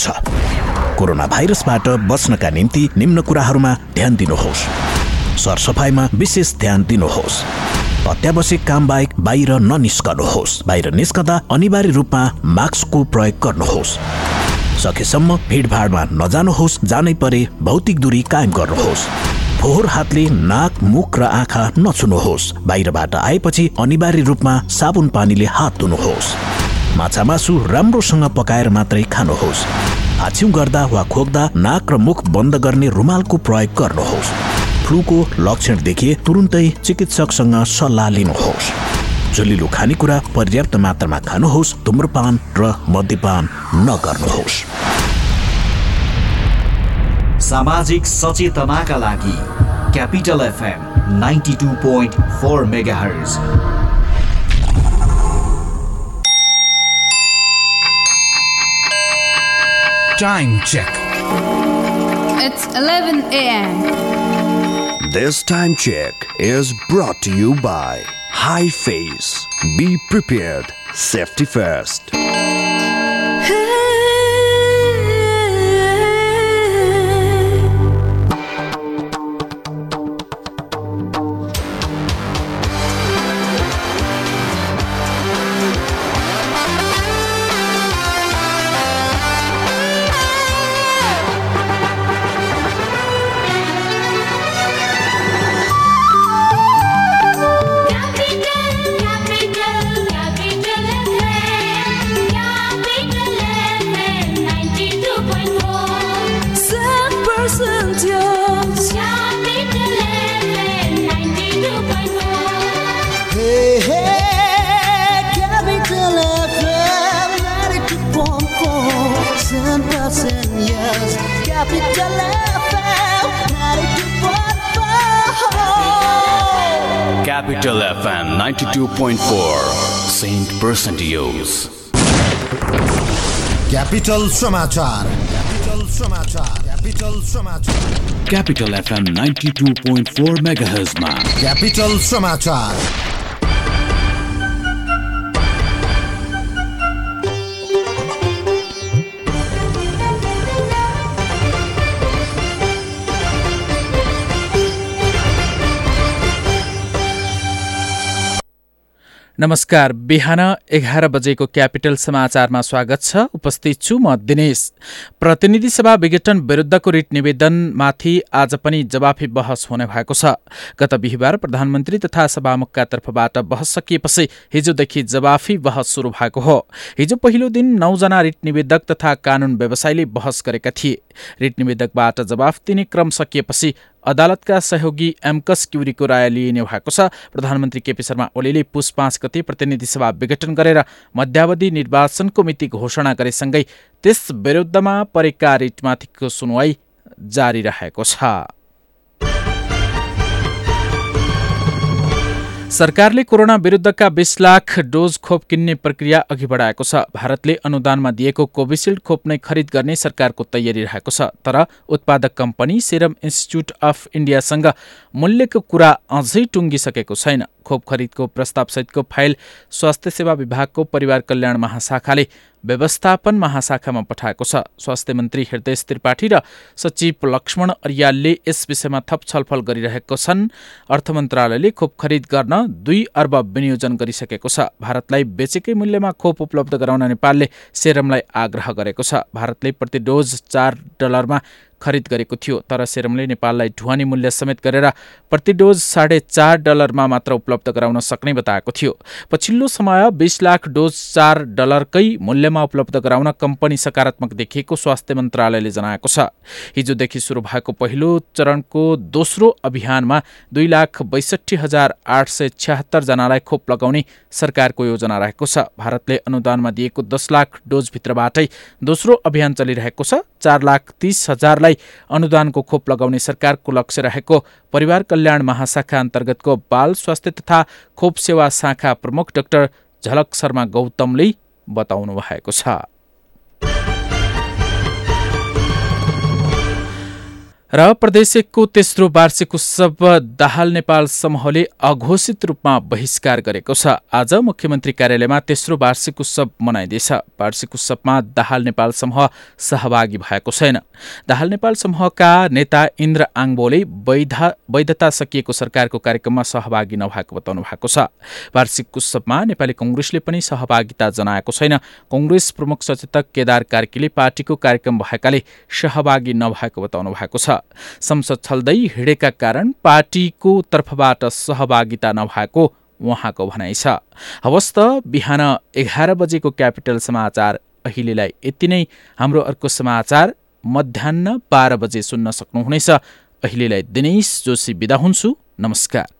छ कोरोना भाइरसबाट बच्नका निम्ति निम्न कुराहरूमा ध्यान दिनुहोस्। सरसफाइमा विशेष ध्यान दिनुहोस्। अत्यावश्यक काम बाहेक बाहिर ननिस्कनुहोस्। बाहिर निस्कँदा अनिवार्य रूपमा मास्कको प्रयोग गर्नुहोस्। सकेसम्म भिडभाडमा नजानुहोस् जानै परे भौतिक दूरी कायम गर्नुहोस्। फोहोर हातले नाक मुख र आँखा नछुनुहोस्। बाहिरबाट आएपछि अनिवार्य रूपमा साबुन पानीले हात धुनुहोस्। माछा मासु राम्रोसँग पकाएर मात्रै खानुहोस्। हाछ्यौँ गर्दा वा खोक्दा नाक र मुख बन्द गर्ने रुमालको प्रयोग गर्नुहोस्। फ्लूको लक्षण देखिए तुरुन्तै चिकित्सकसँग सल्लाह लिनुहोस्। झुलिलो खानेकुरा पर्याप्त मात्रामा खानुहोस् धुम्रपान र मद्यपान नगर्नुहोस्। सामाजिक सचेतनाका लागि Capital FM ninety two point four mega Time check. It's 11 a.m. This time check is brought to you by High Face. Be prepared. Safety first. Capital FM, 92.4. Capital FM 92.4 Saint Percentios. Capital समाचार Capital समाचार Capital समाचार Capital FM 92.4 MHz मा Capital समाचार नमस्कार बिहान एघार बजेको capital समाचारमा स्वागत छ। उपस्थित छु म दिनेश। प्रतिनिधि सभा विघटन विरुद्धको रिट निवेदनमाथि आज पनि जवाफी बहस हुने भएको छ। गत बिहिबार प्रधानमन्त्री तथा सभामुखका तर्फबाट बहस सकिएपछि हिजोदेखि जवाफी बहस शुरू भएको हो। हिजो पहिलो दिन नौजना रिट निवेदक तथा कानून व्यवसायीले बहस गरेका थिए। रिट निवेदकबाट जवाफ दिने क्रम सकिएपछि अदालतका सहयोगी एमकस क्युरीको राय लिइने भएको छ। प्रधानमन्त्री केपी शर्मा ओलीले पुस पाँच गते प्रतिनिधि सभा विघटन गरेर मध्यावधि निर्वाचनको मिति घोषणा गरेसँगै त्यस विरुद्धमा परेका रिटमाथिको सुनवाई जारी रहेको छ। सरकारले कोरोना विरुद्धका बीस लाख डोज खोप किन्ने प्रक्रिया अघि बढाएको छ। भारतले अनुदानमा दिएको कोभिसिल्ड खोप नै खरिद गर्ने सरकारको तयारी रहेको छ। तर उत्पादक कम्पनी सेरम इन्स्टिच्युट अफ इन्डियासँग मूल्यको कुरा अझै टुङ्गिसकेको छैन। खोप खरिदको प्रस्तावसहितको फाइल स्वास्थ्य सेवा विभागको परिवार कल्याण महाशाखाले व्यवस्थापन महाशाखामा पठाएको छ। स्वास्थ्य मन्त्री हृदय त्रिपाठी र सचिव लक्ष्मण अरियालले यस विषयमा थप छलफल गरिरहेको छन्। अर्थ मन्त्रालयले खोप खरिद गर्न दुई अर्ब विनियोजन गरिसकेको छ। भारतलाई बेचेकै मूल्यमा खोप उपलब्ध गराउन नेपालले सेरमलाई आग्रह गरेको छ। भारतले प्रति डोज चार डलरमा खरिद गरेको थियो तर सेरमले नेपाललाई ढुवानी मूल्य समेत गरेर प्रति डोज साढे चार डलरमा मात्र उपलब्ध गराउन सक्ने बताएको थियो। पछिल्लो समय बिस लाख डोज चार डलरकै मूल्यमा उपलब्ध गराउन कम्पनी सकारात्मक देखिएको स्वास्थ्य मन्त्रालयले जनाएको छ। हिजोदेखि सुरु भएको पहिलो चरणको दोस्रो अभियानमा दुई लाख बैसठी हजार आठ सय छ्यात्तरजनालाई खोप लगाउने सरकारको योजना रहेको छ। भारतले अनुदानमा दिएको दस लाख डोजभित्रबाटै दोस्रो अभियान चलिरहेको छ। चार लाख तीस हजारलाई अनुदानको खोप लगाउने सरकारको लक्ष्य रहेको परिवार कल्याण महाशाखा अन्तर्गतको बाल स्वास्थ्य तथा खोप सेवा शाखा प्रमुख डाक्टर झलक शर्मा गौतमले बताउनु भएको छ। र प्रदेश एकको तेस्रो वार्षिक उत्सव दाहाल नेपाल समूहले अघोषित रूपमा बहिष्कार गरेको छ। आज मुख्यमन्त्री कार्यालयमा तेस्रो वार्षिक उत्सव मनाइँदैछ। वार्षिक उत्सवमा दाहाल नेपाल समूह सहभागी भएको छैन। दाहाल नेपाल समूहका नेता इन्द्र आङबोले वैधा वैधता सकिएको सरकारको कार्यक्रममा सहभागी नभएको बताउनु भएको छ। वार्षिक उत्सवमा नेपाली कङ्ग्रेसले पनि सहभागिता जनाएको छैन। कङ्ग्रेस प्रमुख सचेतक केदार कार्कीले पार्टीको कार्यक्रम भएकाले सहभागी नभएको बताउनु भएको छ। संसद छल्दै हिँडेका कारण पार्टीको तर्फबाट सहभागिता नभएको उहाँको भनाइ छ। हवस् त बिहान एघार बजेको क्यापिटल समाचार अहिलेलाई यति नै। हाम्रो अर्को समाचार मध्याह बाह्र बजे सुन्न सक्नुहुनेछ। अहिलेलाई दिनेश जोशी बिदा हुन्छु। नमस्कार।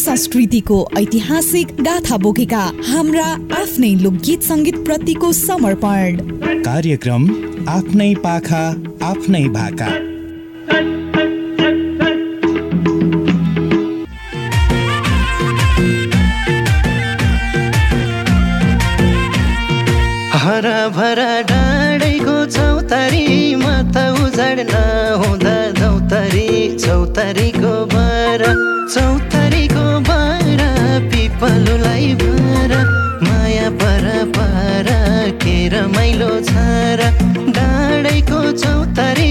संस्कृतिको ऐतिहासिक गाथा बोकेका हाम्रा आफ्नै लोकगीत सङ्गीत प्रतिको समर्पण। कार्यक्रम आफ्नै पाखा आफ्नै भाका। हरा भरा डाँडैको चौतारीमा त उजाड नहुँदा दौतारी चौतारीको बर चौतारीको बर पिपलुलाई भर माया पर पर के रमाइलो छ र डाँडैको चौतारीमा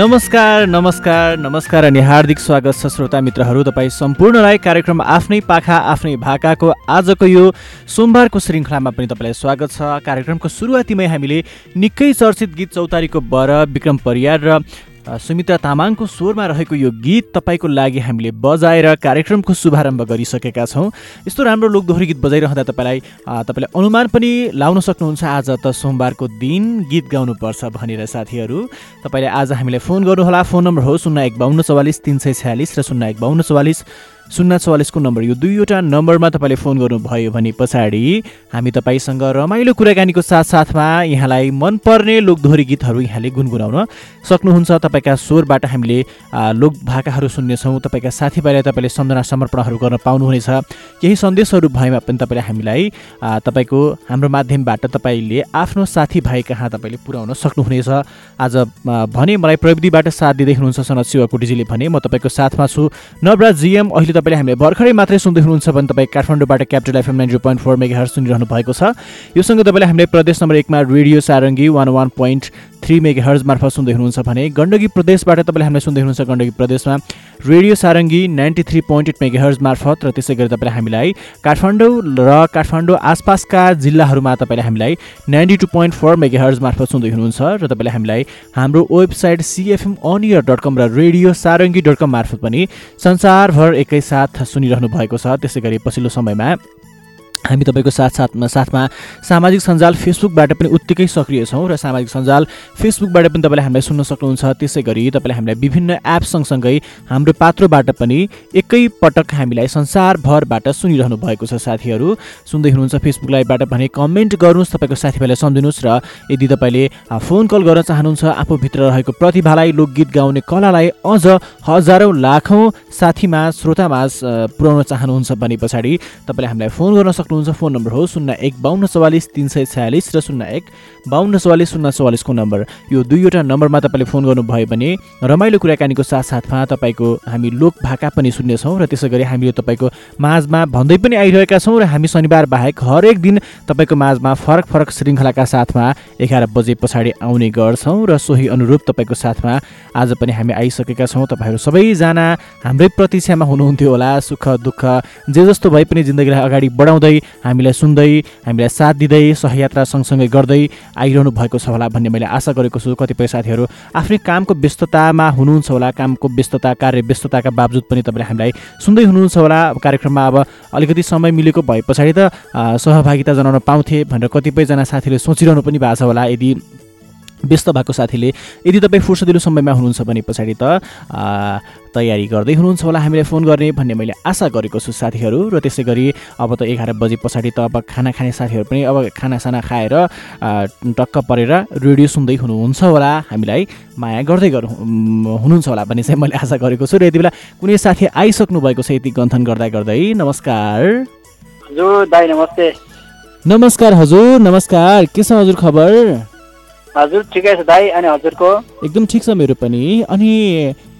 नमस्कार नमस्कार नमस्कार अनि हार्दिक स्वागत छ श्रोता मित्रहरू। तपाईँ सम्पूर्णलाई कार्यक्रम आफ्नै पाखा आफ्नै भाकाको आजको यो सोमबारको श्रृङ्खलामा पनि तपाईँलाई स्वागत छ। कार्यक्रमको सुरुवातीमै हामीले निकै चर्चित गीत चौतारीको बर विक्रम परियार र सुमित्रा तामाङको स्वरमा रहेको यो गीत तपाईँको लागि हामीले बजाएर कार्यक्रमको शुभारम्भ गरिसकेका छौँ। यस्तो राम्रो लोकदोहोरी गीत बजाइरहँदा तपाईँलाई तपाईँले अनुमान पनि लाउन सक्नुहुन्छ आज त सोमबारको दिन गीत गाउनुपर्छ भनेर साथीहरू। तपाईँले आज हामीलाई फोन गर्नुहोला। फोन नम्बर हो शून्य एक बाहन्न चौवालिस तिन सय छ्यालिस र शून्य एक बाहन्न चौवालिस। शून्य चौवालिसको नम्बर यो दुईवटा नम्बरमा तपाईँले फोन गर्नुभयो भने पछाडि हामी तपाईँसँग रमाइलो कुराकानीको साथसाथमा यहाँलाई मनपर्ने लोकदोहोरी गीतहरू यहाँले गुनगुनाउन सक्नुहुन्छ। तपाईँका स्वरबाट हामीले लोक भाकाहरू सुन्नेछौँ। तपाईँका साथीभाइलाई तपाईँले सम्झना समर्पणहरू गर्न पाउनुहुनेछ। केही सन्देशहरू भएमा पनि तपाईँले हामीलाई तपाईँको हाम्रो माध्यमबाट तपाईँले आफ्नो साथीभाइ कहाँ तपाईँले पुर्याउन सक्नुहुनेछ। आज भने मलाई प्रविधिबाट साथ दिँदै हुनुहुन्छ सनत शिवकुटीजीले भने म तपाईँको साथमा छु। नवराज जिएम अहिले तपाईँले हामीले भर्खरै मात्रै सुन्दै हुनुहुन्छ भने तपाईँ काठमाडौँबाट Capital FM nine point four mega सुनिरहनु भएको छ योसँग तपाईँले हामीले प्रदेश नम्बर एकमा radio Sarangi one one point three mega hertz मार्फत सुन्दै हुनुहुन्छ भने गण्डकी प्रदेशबाट तपाईँले हामीलाई सुन्दै हुनुहुन्छ गण्डकी प्रदेशमा। Radio Sarangi ninety three point eight mega hertz मार्फत र त्यसै गरी तपाईँले हामीलाई काठमाडौँ र काठमाडौँ आसपासका जिल्लाहरूमा तपाईँले हामीलाई ninety two point four megahertz मार्फत सुन्दै हुनुहुन्छ र तपाईँले हामीलाई हाम्रो वेबसाइट सिएफएम अनियर डट कम र रेडियो सारङ्गी डट कम मार्फत पनि संसारभर एकैसाथ सुनिरहनु भएको छ। त्यसै गरी पछिल्लो समयमा हामी तपाईँको साथ साथमा सामाजिक सञ्जाल फेसबुकबाट पनि उत्तिकै सक्रिय छौँ र सामाजिक सञ्जाल फेसबुकबाट पनि तपाईँले हामीलाई सुन्न सक्नुहुन्छ। त्यसै गरी तपाईँले हामीलाई विभिन्न एप सँगसँगै हाम्रो पात्रोबाट पनि एकैपटक हामीलाई संसारभरबाट सुनिरहनु भएको छ। साथीहरू सुन्दै हुनुहुन्छ फेसबुक लाइभबाट भने कमेन्ट गर्नुहोस् तपाईँको साथीभाइलाई सम्झिनुहोस् र यदि तपाईँले फोन कल गर्न चाहनुहुन्छ आफूभित्र रहेको प्रतिभालाई लोकगीत गाउने कलालाई अझ हजारौँ लाखौँ साथीमा श्रोतामाझ अ, पुर्याउन चाहनुहुन्छ भने पछाडि तपाईँले हामीलाई फोन गर्न सक्नुहुन्छ फोन नम्बर हो शून्य एक बाहन्न चौवालिस तिन सय छयालिस र शून्य एक बाहन्न चौवालिस शून्य चौवालिसको नम्बर। यो दुईवटा नम्बरमा तपाईँले फोन गर्नुभयो भने रमाइलो कुराकानीको साथसाथमा तपाईँको हामी लोक भाका पनि सुन्नेछौँ र त्यसै गरी हामीले तपाईँको माझमा भन्दै पनि आइरहेका छौँ र हामी शनिबार बाहेक हरेक दिन तपाईँको माझमा फरक फरक श्रृङ्खलाका साथमा एघार बजे पछाडि आउने गर्छौँ र सोही अनुरूप तपाईँको साथमा आज पनि हामी आइसकेका छौँ। तपाईँहरू सबैजना हाम्रै प्रतीक्षामा हुनुहुन्थ्यो होला सुख दुःख जे जस्तो भए पनि जिन्दगीलाई अगाडि बढाउँदै हामीलाई सुन्दै हामीलाई साथ दिँदै सहयात्रा सँगसँगै गर्दै आइरहनु भएको छ होला भन्ने मैले आशा गरेको छु। कतिपय साथीहरू आफ्नै कामको व्यस्ततामा हुनुहुन्छ होला कामको व्यस्तता कार्य व्यस्तताका बावजुद पनि तपाईँले हामीलाई सुन्दै हुनुहुन्छ होला। कार्यक्रममा अब अलिकति समय मिलेको भए पछाडि त सहभागिता जनाउन पाउँथे भनेर कतिपयजना साथीले सोचिरहनु पनि भएको छ होला। यदि व्यस्त भएको साथीले यदि तपाईँ फुर्सदिलो समयमा हुनुहुन्छ भने पछाडि त तयारी गर्दै हुनुहुन्छ होला हामीलाई फोन गर्ने भन्ने मैले आशा गरेको छु साथीहरू। र त्यसै गरी अब त एघार बजे पछाडि त अब खाना खाने साथीहरू पनि अब खानासाना खाएर टक्क परेर रेडियो सुन्दै हुनुहुन्छ होला। हामीलाई माया गर्दै गर्नु हुनुहुन्छ होला भन्ने चाहिँ मैले आशा गरेको छु। र यति बेला कुनै साथी आइसक्नु भएको छ यति गन्थन गर्दा गर्दै नमस्कार। हजुर दाई नमस्ते। नमस्कार हजुर नमस्कार। के छ हजुर खबर? हजुर ठिकै छ दाई। अनि हजुरको? एकदम ठिक छ मेरो पनि। अनि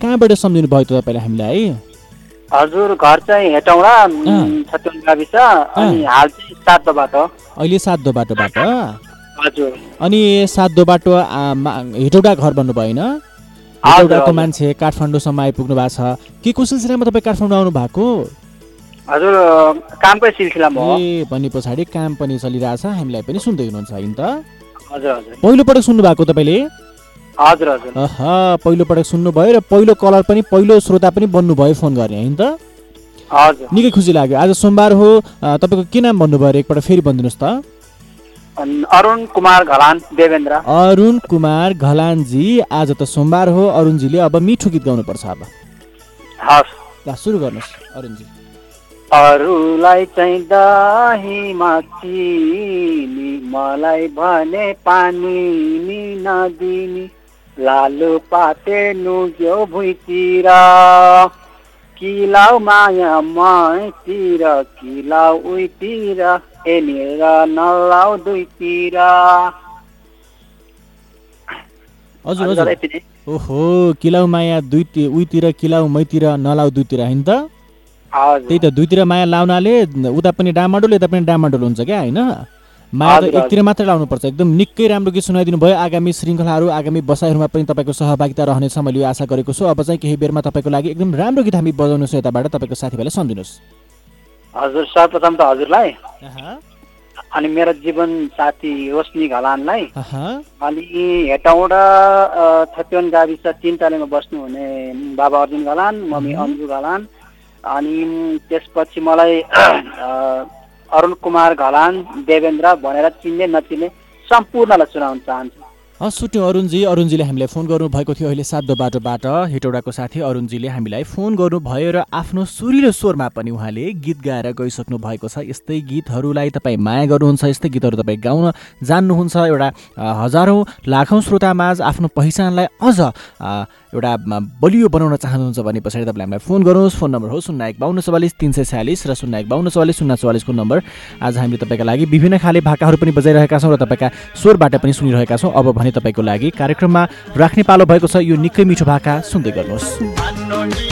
कहाँबाट सम्झिनु भयो त तपाईँले हामीलाई? हजुर घर चाहिँ हेटौँडा छत्तिवन गाविस। अनि हाल चाहिँ सातो बाटो। अहिले सातो बाटोबाट? हजुर। अनि सातो बाटो हेटौडा घर भन्नुभयो होइन हेटौडाको। मान्छे काठमाडौँसम्म आइपुग्नु भएको छ। के को सिलसिलामा तपाईँ काठमाडौँ आउनु भएको हजुर कामकै सिलसिलामा ए भने पछाडि काम पनि चलिरहेछ। हामीलाई पनि सुन्दै हुनुहुन्छ होइन त। पहिलोपटक सुन्नु भएको तपाईँले? हजुर हजुर। अह पहिलोपटक सुन्नुभयो र पहिलो कलर पनि पहिलो श्रोता पनि बन्नुभयो फोन गर्ने होइन त? हजुर। निकै खुसी लाग्यो। आज सोमबार हो। तपाईँको के नाम भन्नुभयो एकपल्ट फेरि भनिदिनुहोस् त? अरुण कुमार घलान देवेन्द्र। अरुण कुमार घलानजी आज त सोमबार हो। अरुणजीले अब मिठो गीत गाउनुपर्छ अब। सुरु गर्नुहोस् अरुणजी। अरूलाई चाहिँ दहीमा चिनी मलाई भने पानी नि नदिनी। लालु पाते नुग्यो भुइँतिर किलाउ माया मैतिर किलाउ उइतिर एनिर नलाउ दुईतिर हजुर हजुर। ओहो किलाउ माया दुई उहीतिर किलाउ मैतिर नलाउ दुईतिर होइन त? त्यही त दुईतिर माया लाउनाले उता पनि डामाडोल यता पनि डामाडोल हुन्छ क्या होइन? माया त एकतिर मात्रै लाउनुपर्छ। एकदम निकै राम्रो गीत सुनाइदिनु भयो। आगामी श्रृङ्खलाहरू आगामी बसाइहरूमा पनि तपाईँको सहभागिता रहनेछ मैले यो आशा गरेको छु। अब चाहिँ केही बेरमा तपाईँको लागि एकदम राम्रो गीत हामी बजाउनेछौँ यताबाट। तपाईँको साथीभाइलाई सम्झिनुहोस्। हजुर सर्वप्रथम त हजुरलाई। अनि मेरो जीवन साथी रोशनी घलानलाई। अनि हेटौँडा अ, छत्तिवन गाविस तिनतलेमा बस्नुहुने बाबा अर्जुन घलान मम्मी अन्जु घलान। अनि त्यसपछि मलाई अरुण कुमार घलान देवेन्द्र भनेर चिन्ने नचिन्ने सम्पूर्णलाई सुनाउन चाहन्छु। सुट्यौँ अरुणजी। अरुणजीले हामीलाई फोन गर्नुभएको थियो अहिले सातो बाटोबाट। हेटौडाको साथी अरुणजीले हामीलाई फोन गर्नुभयो र आफ्नो सुरिलो स्वरमा पनि उहाँले गीत गाएर गइसक्नु भएको छ। यस्तै गीतहरूलाई तपाईँ माया गर्नुहुन्छ यस्तै गीतहरू तपाईँ गाउन जान्नुहुन्छ। एउटा हजारौँ लाखौँ श्रोतामाझ आफ्नो पहिचानलाई अझ एउटा बलियो बनाउन चाहनुहुन्छ भने पछाडि तपाईँले हामीलाई फोन गर्नुहोस्। फोन नम्बर हो शून्य एक बाहन्न चौवालिस तिन सय छयालिस र शून्य एक बाहन्न चौवालिस शून्य चौवालिसको नम्बर। आज हामीले तपाईँका लागि विभिन्न खाले भाकाहरू पनि बजाइरहेका छौँ र तपाईँका स्वरबाट पनि सुनिरहेका छौँ। अब भने तपाईँको लागि कार्यक्रममा राख्ने पालो भएको छ। यो निकै मिठो भाका सुन्दै गर्नुहोस्।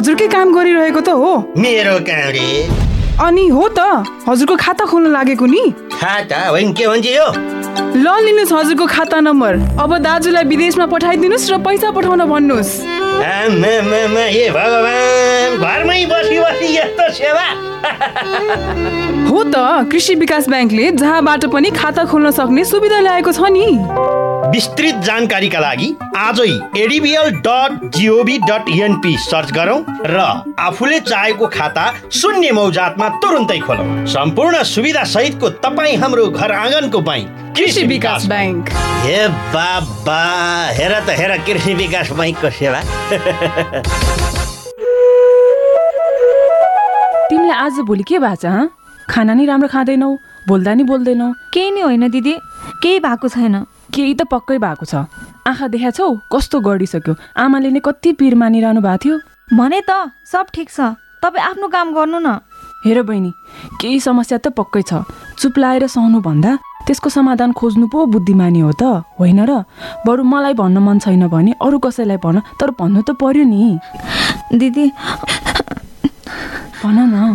हजुरकै काम गरिरहेको त हो। मेरो काम रे अनि हो त हजुरको खाता खोल्न लागेको नि? खाता? होइन के भन्छ यो? ल लिनुहोस् हजुरको खाता नम्बर। अब दाजुलाई विदेशमा पठाइदिनुहोस् र पैसा पठाउन भन्नुहोस्। ए भगवान् घरमै बसी बसी यस्तो सेवा। हो त कृषि विकास ब्याङ्कले जहाँबाट पनि खाता खोल्न सक्ने सुविधा ल्याएको छ नि। विस्तृत जानकारीका लागि आजै ADBL dot G O V dot NP search गरौँ र आफूले चाहेको खाता शून्य मौजातमा तुरुन्तै खोलौँ। सम्पूर्ण सुविधा सहितको तपाईँ हाम्रो घर आँगनको बैङ्क कृषि विकास ब्याङ्क हे बाबा हेर त हेर कृषि विकास बैङ्कको सेवा। तिमीलाई आज भोलि के भएको छ हँ? खाना नि राम्रो खाँदैनौ बोल्दा नि बोल्दैनौ। केही नै होइन दिदी केही भएको छैन। केही त पक्कै भएको छ। आँखा देखा छौ कस्तो गढिसक्यो आमाले नै कति पिर मानिरहनु भएको थियो? भने त सब ठिक छ। तपाईँ आफ्नो काम गर्नु न। हेर बहिनी केही समस्या त पक्कै छ। चुप लाएर सहनु भन्दा त्यसको समाधान खोज्नु पो बुद्धिमानी हो त होइन र? बरु मलाई भन्न मन छैन भने अरू कसैलाई भन तर भन्नु त पर्यो नि। दिदी भन न।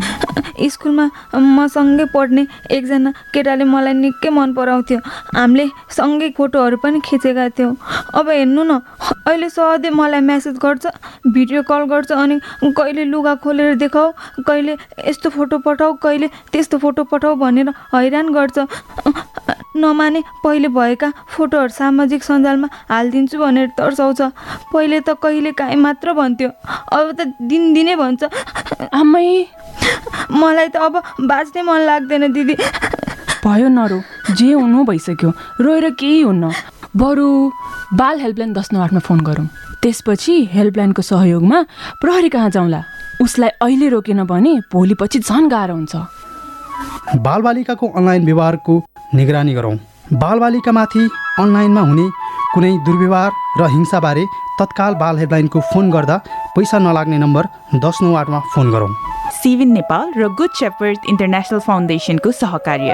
स्कुलमा मसँगै पढ्ने एकजना केटाले मलाई निकै मन पराउँथ्यो। हामीले सँगै फोटोहरू पनि खिचेका थियौँ। अब हेर्नु न अहिले सधैँ मलाई म्यासेज गर्छ भिडियो कल गर्छ अनि कहिले लुगा खोलेर देखाऊ कहिले यस्तो फोटो पठाऊ कहिले त्यस्तो फोटो पठाऊ भनेर हैरान गर्छ। नमाने पहिले भएका फोटोहरू सामाजिक सञ्जालमा हालिदिन्छु भनेर तर्साउँछ। पहिले त कहिले काहीँ मात्र भन्थ्यो अब त दिनदिनै भन्छ। आमै मलाई त अब बाँच्नै मन लाग्दैन दिदी। भयो नरो जे हुनु भइसक्यो। रोएर केही हुन्न। बरु बाल हेल्पलाइन दस नौ आठमा फोन गरौँ। त्यसपछि हेल्पलाइनको सहयोगमा प्रहरी कहाँ जाउँला? उसलाई अहिले रोकेन भने भोलिपछि झन् गाह्रो हुन्छ। बालबालिकाको अनलाइन व्यवहारको निगरानी गरौँ। बालबालिकामाथि अनलाइनमा हुने कुनै दुर्व्यवहार र हिंसाबारे तत्काल बाल हेल्पलाइनको फोन गर्दा पैसा नलाग्ने नम्बर दस नौ आठमा फोन गरौँ। सिभिन नेपाल र गुड शेपर्ड इन्टरनेसनल फाउन्डेसनको सहकार्य।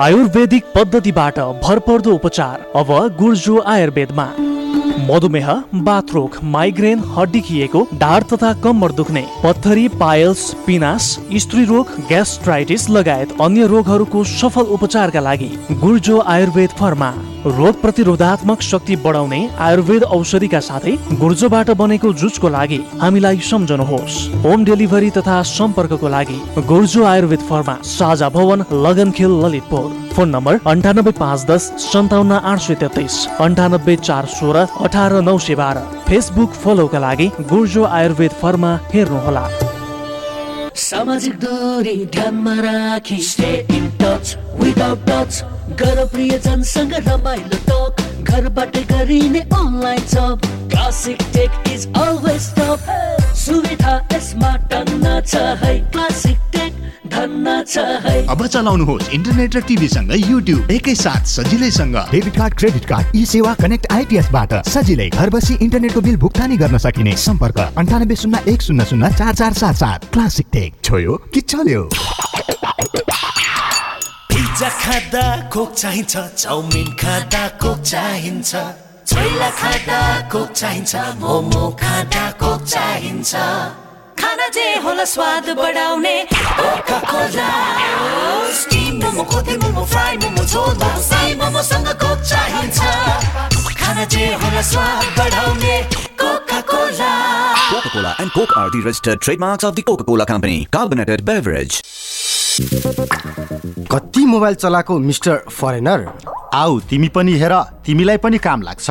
आयुर्वेदिक पद्धतिबाट भरपर्दो उपचार अब गुर्जो आयुर्वेदमा। मधुमेह बाथरोग माइग्रेन हड्डी खिएको ढाड तथा कम्मर दुख्ने पत्थरी पायल्स पिनास स्त्री रोग ग्यास्ट्राइटिस लगायत अन्य रोगहरूको सफल उपचारका लागि गुर्जो आयुर्वेद फर्मा। रोग प्रतिरोधात्मक शक्ति बढाउने आयुर्वेद औषधिका साथै गुर्जोबाट बनेको जुसको लागि हामीलाई सम्झनुहोस्। होम डेलिभरी तथा सम्पर्कको लागि गुर्जो आयुर्वेद फर्मा साझा भवन लगनखेल ललितपुर। फोन नम्बर अन्ठानब्बे पाँच दस सन्ताउन्न आठ सय तेत्तिस अन्ठानब्बे चार सोह्र अठार नौ सय बाह्र। फेसबुक फलोका लागि गुर्जो आयुर्वेद फर्मा हेर्नुहोला। सामाजिक दूरी ध्यानमा राखी स्टे इन टच विदाउट गर प्रियजनसँग रमाइलो टक घरबाटै गरिने online job classic tech is always top सुविधा यसमा टन्न छ है क्लासिक टेक अब चलाउनुहोस् इन्टरनेट र टिभीसँग युट्युब एकैसाथ सजिलैसँग। Debit card credit card e Sewa connect आइपिएसबाट सजिलै घर बसी इन्टरनेटको बिल भुक्तानी गर्न सकिने सम्पर्क। अन्ठानब्बे शून्य एक शून्य शून्य चार चार सात सात। Classic tech. छोयो कि चल्यो? पिज्जा खाँदा कोक चाहिन्छ चाउमिन खाँदा कोक चाहिन्छ। छोइला खाँदा कोक चाहिन्छ मोमो खाँदा कोक चाहिन्छ। खाना जे होला स्वाद बढाउने। कोका कोला स्टिम मोमो खोते मोमो फ्राई मोमो झोल मोमो साई मोमोसँग कोक चाहिन्छ। खाना जे होला स्वाद बढाउने Coca Cola Coca-Cola and Coke are the registered trademarks of the Coca-Cola Company. Carbonated beverage. कति मोबाइल चलाएको मिस्टर फरेनर? आऊ तिमी पनि हेर तिमीलाई पनि काम लाग्छ।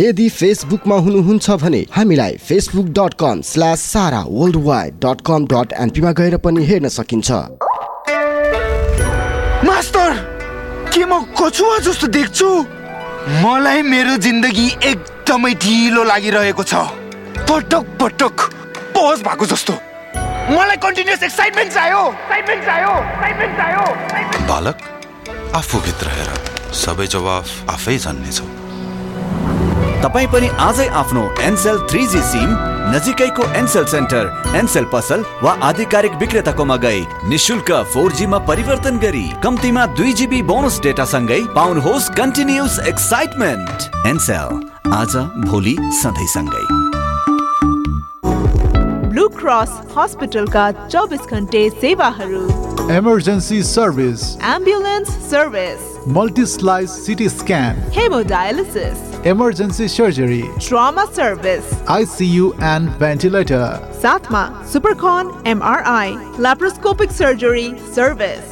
यदि फेसबुकमा हुनुहुन्छ भने हामीलाई Facebook dot com slash Sara world wide dot com dot एनपीमा गएर पनि हेर्न सकिन्छ। मास्टर के म कछुवा जस्तो देख्छु? मलाई मेरो जिन्दगी एकदमै ढिलो लागिरहेको छ। पटक पटक पज भएको जस्तो। मलाई कन्टिन्युस एक्साइटमेन्ट चाहियो। एक्साइटमेन्ट चाहियो। एक्साइटमेन्ट चाहियो। बालक आफूभित्र हेर। सबै जवाफ आफै जान्नेछौ। तपाईँ पनि आजै आफ्नो एनसेल थ्री जी सिम नजिकैको एनसेल सेन्टर एनसेल पसल वा आधिकारिक विक्रेताकोमा गई। निशुल्क फोर जीमा परिवर्तन गरी कम्तीमा दुई जिबी बोनस डेटा सँगै पाउनुहोस् कन्टिन्युस एक्साइटमेन्ट एनसेल आज भोलि सधैँ सँगै ब्लू क्रस हस्पिटलका चौबिस घन्टे सेवाहरू। Emergency service, ambulance service multi-slice CT scan, hemodialysis, emergency surgery, trauma service, ICU and ventilator, SATMA, Supercon, MRI, laparoscopic surgery service.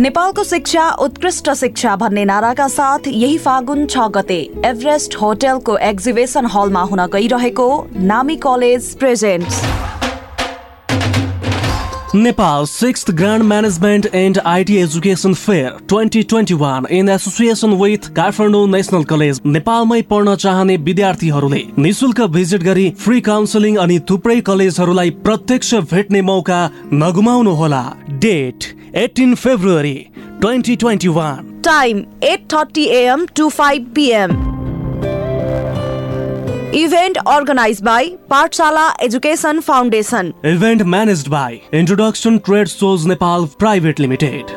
नेपालको शिक्षा उत्कृष्ट शिक्षा भन्ने नाराका साथ यही फागुन छ गते एभरेस्ट होटलको एक्जिबिसन हलमा हुन गइरहेको नामी college presents Nepal 6th Grand Management and IT Education Fair 2021 in association with Kathmandu national college नेपालमै पढ्न चाहने विद्यार्थीहरूले निशुल्क भिजिट गरी फ्री काउन्सिलिङ अनि थुप्रै कलेजहरूलाई प्रत्यक्ष भेट्ने मौका नगुमाउनुहोला। Date eighteen February twenty twenty one time eight thirty AM to five PM event organize by Pathshala education foundation event managed by introduction trade shows Nepal private limited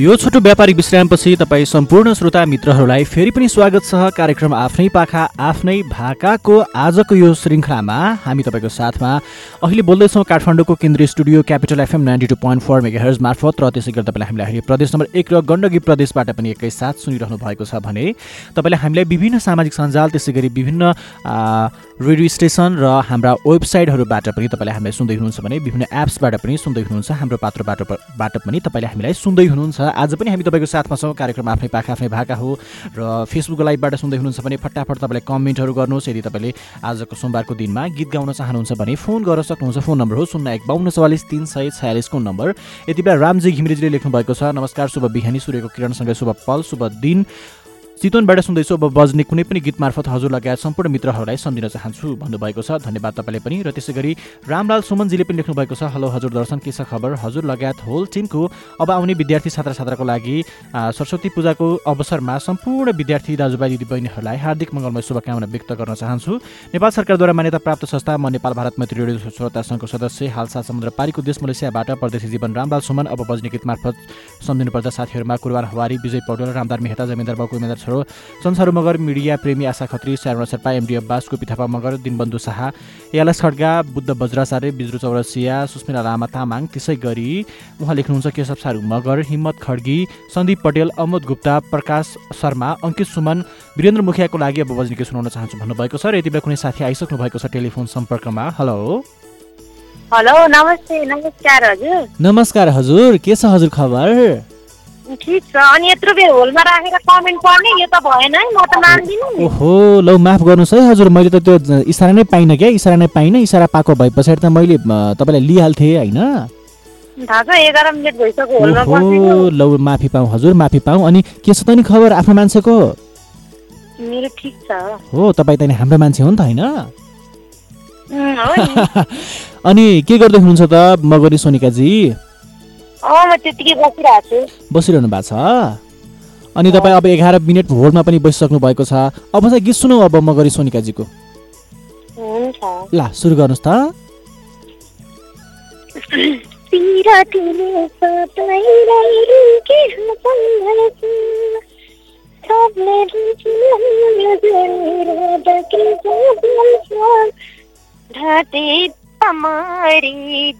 यो छोटो व्यापारिक विश्रामपछि तपाईँ सम्पूर्ण श्रोता मित्रहरूलाई फेरि पनि स्वागत छ कार्यक्रम आफ्नै पाखा आफ्नै भाकाको आजको यो श्रृङ्खलामा। हामी तपाईँको साथमा अहिले बोल्दैछौँ काठमाडौँको केन्द्रीय studio Capital FM ninety two point four mega मार्फत र त्यसै गरी तपाईँलाई हामीलाई अहिले प्रदेश नम्बर एक र गण्डकी प्रदेशबाट पनि एकैसाथ सुनिरहनु भएको छ भने तपाईँले हामीलाई विभिन्न सामाजिक सञ्जाल त्यसै गरी विभिन्न रेडियो स्टेसन र हाम्रा वेबसाइटहरूबाट पनि तपाईँले हामीलाई सुन्दै हुनुहुन्छ भने विभिन्न एप्सबाट पनि सुन्दै हुनुहुन्छ हाम्रो पात्रबाट बाट पनि तपाईँले हामीलाई सुन्दै हुनुहुन्छ। आज पनि हामी तपाईँको साथमा छौँ। कार्यक्रम आफ्नै पाखा आफ्नै भाका हो र फेसबुक लाइभबाट सुन्दै हुनुहुन्छ भने फटाफट तपाईँले कमेन्टहरू गर्नुहोस्। यदि तपाईँले आजको सोमबारको दिनमा गीत गाउन चाहनुहुन्छ भने फोन गर्न सक्नुहुन्छ। फोन नम्बर हो शून्य एक बाहन्न चौवालिस तिन सय छयालिसको नम्बर। यति बेला रामजी घिमिरेजीले लेख्नु भएको छ नमस्कार शुभ बिहानी सूर्यको किरणसँगै शुभ पल शुभ दिन। चितवनबाट सुन्दैछु। अब बज्ने कुनै पनि गीत मार्फत हजुर लगायत सम्पूर्ण मित्रहरूलाई सम्झिन चाहन्छु। भन्नुभएको छ। धन्यवाद तपाईँले पनि। र त्यसै गरी रामलाल सुमनजीले पनि लेख्नु भएको छ। हेलो हजुर दर्शन के छ खबर? हजुर लगायत होल टिमको अब आउने विद्यार्थी छात्र छात्राको लागि सरस्वती पूजाको अवसरमा सम्पूर्ण विद्यार्थी दाजुभाइ दिदीबहिनीहरूलाई हार्दिक मङ्गलमय शुभकामना व्यक्त गर्न चाहन्छु। नेपाल सरकारद्वारा मान्यता प्राप्त संस्था म नेपाल भारत मैत्री रेडियो श्रोता सङ्घको सदस्य हालसा समुद्र पारीको देश मलेसियाबाट परदेशी जीवन रामलाल सुमन। अब बज्ने गीत मार्फत सम्झिनुपर्दा साथीहरूमा कुरबान हवारी विजय पौडेल रामदार मेहता जमिनदार बाबु उमेदवार संसार मगर मिडिया प्रेमी आशा खत्री श्यारण शेर्पा एमडी अब्बास गोपी थापा मगर दिनबन्धु शाह यालस खड्गा बुद्ध बज्राचार्य बिज्रु चौरसिया सुस्मिना लामा तामाङ त्यसै गरी उहाँ लेख्नुहुन्छ केशव सारू मगर हिम्मत खड्गी सन्दीप पटेल अमोद गुप्ता प्रकाश शर्मा अङ्कित सुमन वीरेन्द्र मुखियाको लागि अब बज्ने सुनाउन चाहन्छु भन्नुभएको छ र यति बेला कुनै साथी आइसक्नु भएको छ टेलिफोन सम्पर्कमा? हेलो? हेलो नमस्ते नमस्कार हजुर। नमस्कार हजुर के छ हजुर खबर? ठिक छ। अनि यत्रो बेर होलमा राखेर कमेन्ट पढ्ने यो त भएन है म त मान्दिनँ ओहो लौ माफ गर्नुहोस् है हजुर मैले त त्यो इसारा नै पाइनँ क्या इसारा नै पाइनँ इसारा पाएको भए पछाडि त मैले तपाईँलाई लिइहाल्थेँ होइन। लौ माफी पाऊँ हजुर माफी पाऊँ। अनि के छ त नि खबर आफ्नो मान्छेको? मेरो ठिक छ। हो तपाईँ त नि हाम्रो मान्छे हो नि त होइन। अनि के गर्दै हुनुहुन्छ त मगरी सोनिकाजी? बसिरहनु भएको छ? अनि तपाईँ अब एघार मिनट होल्डमा पनि बसिसक्नु भएको छ। अब चाहिँ गीत सुनौ अब मगरी सोनिकाजीको। हुन्छ। ला सुरु गर्नुहोस् त। ढाँटे तमारी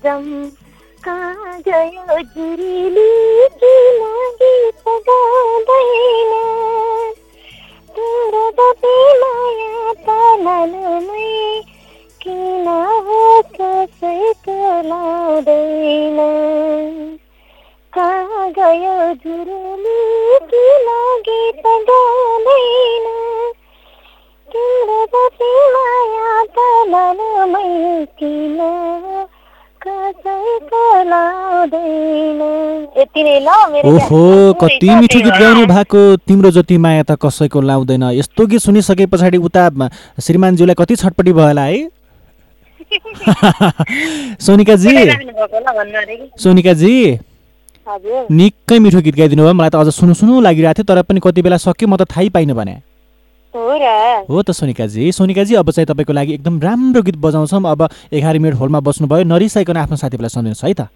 कहाँ गयो जुरेली के लागि त गाउँदैन तेरो जति माया त मनमै किन हो कसैको लाउँदैन कहाँ गयो जुरेली के लागि त गाउँदैन ओहो कति मिठो गीत गाउनु भएको तिम्रो जति माया त कसैको लाउँदैन। यस्तो गीत सुनिसके पछाडि उता श्रीमानज्यूलाई कति छटपट्टि भयो होला है? सोनिकाजी? सोनिकाजी निकै मिठो गीत गाइदिनु भयो। मलाई त अझ सुनु सुनु लागिरहेको थियो तर पनि कति बेला सक्यो म त थाहै पाइनँ भने। हो त सोनिकाजी। सोनिकाजी अब चाहिँ तपाईँको लागि एकदम राम्रो गीत बजाउँछौँ। अब एघार मिनट होलमा बस्नुभयो। नरिसाइकन आफ्नो साथीलाई सम्झिनुहोस् है त।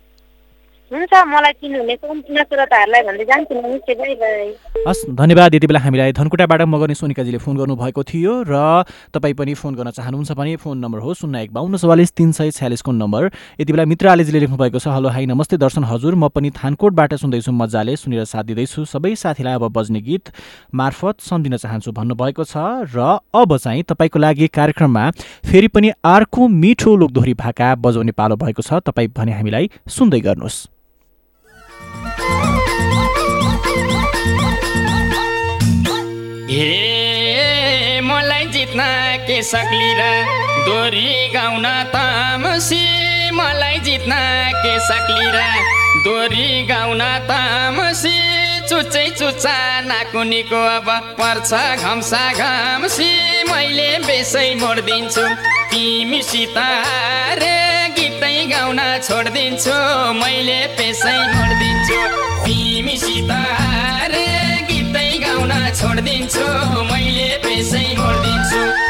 हस् धन्यवाद यति बेला हामीलाई धनकुटाबाट मगर्ने सोनिकाजीले फोन गर्नुभएको थियो र तपाईँ पनि फोन गर्न चाहनुहुन्छ भने फोन नम्बर हो शून्य एक बाहन्न चौवालिस तिन सय छ्यालिसको नम्बर। यति बेला मित्र आलेजीले लेख्नुभएको छ हेलो हाई नमस्ते दर्शन हजुर म पनि थानकोटबाट सुन्दैछु मजाले सुनेर साथ दिँदैछु। सबै साथीलाई अब बज्ने गीत मार्फत सम्झिन चाहन्छु भन्नुभएको छ र अब चाहिँ तपाईँको लागि कार्यक्रममा फेरि पनि अर्को मिठो लोकदोहोरी भाका बजाउने पालो भएको छ। तपाईँ भने हामीलाई सुन्दै गर्नुहोस्। हे मलाई जित्न के सक्ली दोरी गाउन तामसी मलाई जित्न के सक्ली दोरी गाउन तामसी चुच्चै चुच्चा नाकुनीको अब पर्छ घम्सा घम्सी मैले बेसै मोडिदिन्छु। तिमीसित रे गीतै गाउन छोडिदिन्छु मैले पेसै मोडिदिन्छु। तिमीसित रे गाउन छोडिदिन्छु मैले पेसै मोडिदिन्छु।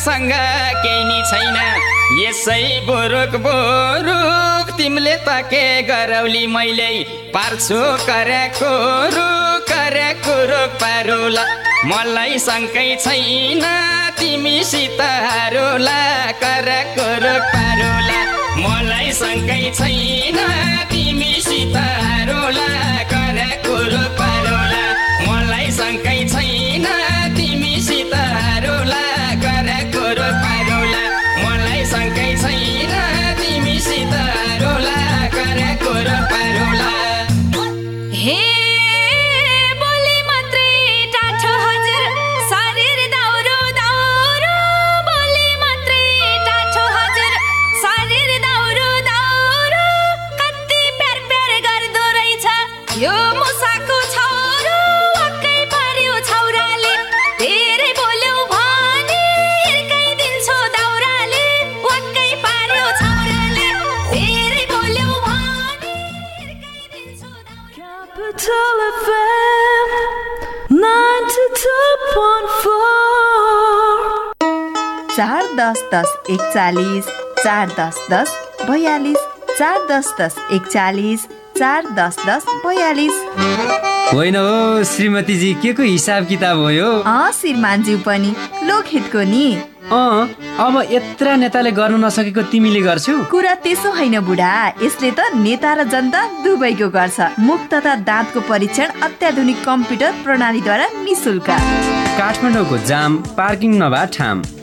ढङ्गसँग केही नि छैन। यसै बुरुक बुरुक तिमीले त के गरौली मैले? पार्छु करे कुरु करे कुरु पारुला। मलाई शङ्कै छैन तिमीसित हारुला करे कुरु पारुला। मलाई शङ्कै छैन तिमीसित एकचालिस चार दस दस बयालिस चार दस दस एकचालिस चार दस दस बयालिस। होइन हो श्रीमतीजी के को हिसाब किताब हो यो? अँ श्रीमानज्यू पनि लोकहितको नि। अँ अब यत्र नेताले गर्न नसकेको तिमीले गर्छौ? कुरा त्यसो होइन बुढा यसले त नेता र जनता दुवैको गर्छ। मुख तथा दाँतको परीक्षण अत्याधुनिक कम्प्युटर प्रणालीद्वारा निशुल्क काठमाडौँको जाम पार्किङ नभए ठाम।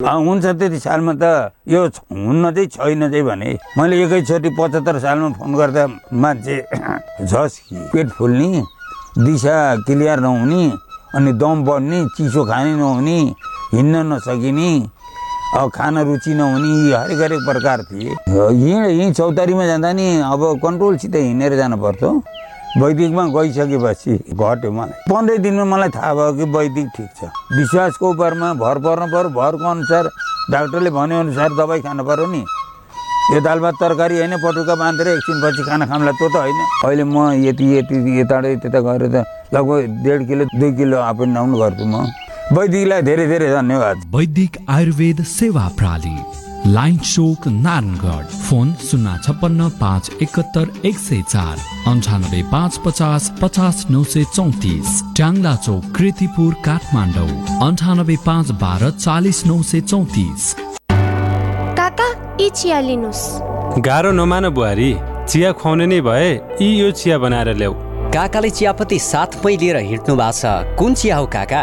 हुन्छ त्यति सालमा त यो हुन्न चाहिँ छैन चाहिँ भने मैले एकैचोटि पचहत्तर सालमा फोन गर्दा मान्छे झस् पेट फुल्ने दिशा क्लियर नहुने अनि दम बढ्ने चिसो खाने नहुने हिँड्न नसकिने अब खान रुचि नहुने यी हरेक हरेक प्रकार थिए। यहीँ यहीँ चौतारीमा जाँदा नि अब कन्ट्रोलसित हिँडेर जानुपर्छ वैदिकमा गइसकेपछि घट्यो मलाई। पन्ध्र दिनमा मलाई थाहा भयो कि वैदिक ठिक छ। विश्वासको उपरमा भर पर्नु पऱ्यो भरको अनुसार डाक्टरले भनेअनुसार दबाई खानु पऱ्यो नि। यो दाल भात तरकारी होइन पटुका बाँधेर एकछिनपछि खाना खामला त्यो त होइन। अहिले म यति यति यताबाट त्यता गएर त लगभग डेढ किलो दुई किलो अप एन्ड डाउन गर्छु म। वैदिकलाई धेरै धेरै धन्यवाद। वैदिक आयुर्वेद सेवा प्रणाली लाइन चोक नारायणगढ फोन शून्य छप्पन्न पाँच एकहत्तर एक सय चार अन्ठानब्बे पाँच पचास पचास नौ सय चौतिस ट्याङ्ला चौक कृतिपुर काठमाडौँ अन्ठानब्बे पाँच बाह्र चालिस नौ सय चौतिस। काका यी चिया लिनुहोस्। गाह्रो नमान बुहारी चिया खुवाउने नै भए यी यो चिया बनाएर ल्याऊ। काकाले चियापत्ती साथमै लिएर हिँड्नु भएको छ। कुन चिया हो काका?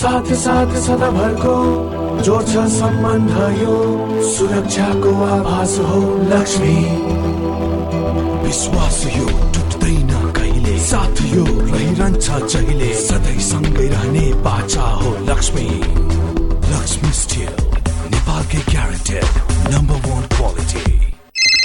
साथ साथ सदाभरको जोड्छ सम्बन्ध यो सुरक्षाको आभास हो लक्ष्मी। विश्वास यो टुट्दैन कहिले? साथ यो रहिरहन्छ जहिले? सधैँ सँगै रहने बाचा हो लक्ष्मी। लक्ष्मी स्टिल नेपालकै guaranteed number one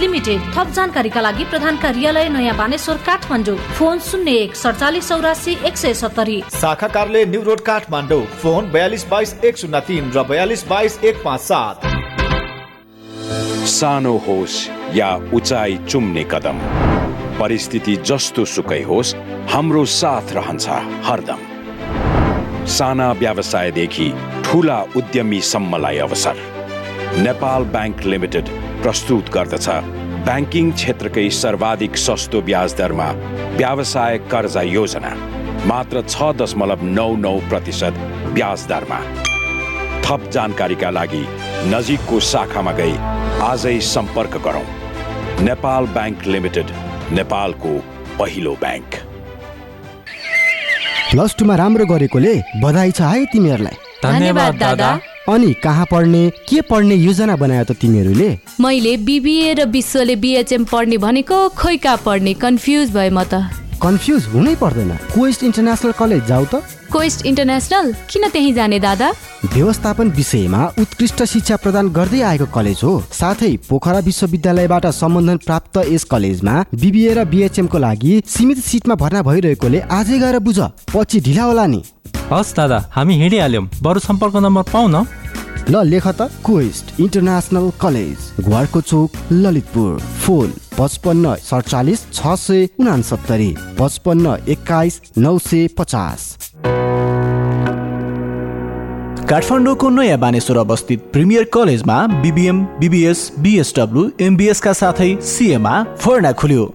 लिमिटेड थप जानकारीका लागि प्रधान कार्यालय नयाँ बानेश्वर काठमाडौँ फोन शून्य एक सडचालिस चौरासी एक सय सत्तरी। शाखा कार्यालय न्यू रोड काठमाडौँ फोन बयालिस बाइस एक शून्य तिन र बयालिस बाइस एक पाँच सात। सानो होस् या उचाइ चुम्ने कदम। परिस्थिति जस्तो सुकै होस् हाम्रो साथ रहन्छ हरदम। साना व्यवसायदेखि ठुला उद्यमीसम्मलाई अवसर। नेपाल ब्याङ्क लिमिटेड प्रस्तुत गर्दछ। ब्याङ्किङ क्षेत्रकै सर्वाधिक सस्तो ब्याज दरमा व्यवसाय कर्जा योजना मात्र छ दशमलव नौ नौ प्रतिशत ब्याज दरमा। थप जानकारीका लागि नजिकको शाखामा गई आजै सम्पर्क गरौँ। नेपाल ब्याङ्क लिमिटेड नेपालको पहिलो ब्याङ्क। प्लस टूमा राम्रो गरेकोले बधाई छ है तिमीहरूलाई। धन्यवाद दादा। अनि कहाँ पढ्ने के पढ्ने योजना बनायो त तिमीहरूले? मैले बिबिए र विश्वले बिएचएम पढ्ने भनेको खोइ कहाँ पढ्ने कन्फ्युज भए म त। कन्फ्युज हुनै पर्दैन। क्वेस्ट इन्टरनेसनल कलेज जाऊ त। Quest international? किन त्यही जाने दादा? व्यवस्थापन विषयमा उत्कृष्ट शिक्षा प्रदान गर्दै आएको कलेज हो। साथै पोखरा विश्वविद्यालयबाट सम्बन्धन प्राप्त यस कलेजमा बिबिए र बिएचएम को लागि सीमित सिटमा भर्ना भइरहेकोले आजै गएर बुझ पछि ढिला होला नि। हस् दादा हामी हिँडिहाल्यौँ। बरु सम्पर्क नम्बर पाउँ न। ल लेख त। क्वेस्ट इन्टरनेसनल कलेज घुवारको चोक ललितपुर। फोन पचपन्न सडचालिस छ सय उनासत्तरी। पचपन्न एक्काइस नौ सय पचास। काठमाडौँको नयाँ बानेश्वर अवस्थित प्रिमियर कलेजमा बिबिएम बिबिएस बिएसडब्लु एमबिएसका साथै सिएमा फर्ना खुल्यो।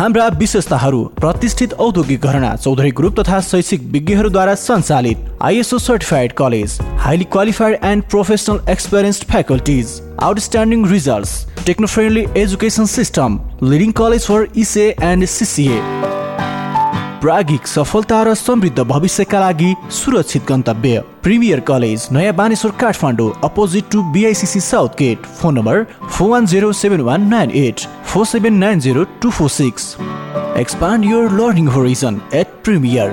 हाम्रा विशेषताहरू प्रतिष्ठित औद्योगिक घरना चौधरी ग्रुप तथा शैक्षिक विज्ञहरूद्वारा सञ्चालित ISO certified college highly qualified and professional experienced faculties outstanding results techno friendly education system leading college for इसे एन्ड सिसिए प्रागिक सफलता र समृद्ध भविष्यका लागि सुरक्षित गन्तव्य। Premier college Naya Baneshwor Kathmandu opposite to BICC south gate. Phone number four one zero seven one nine eight four seven nine zero two four six. Expand your learning horizon at premier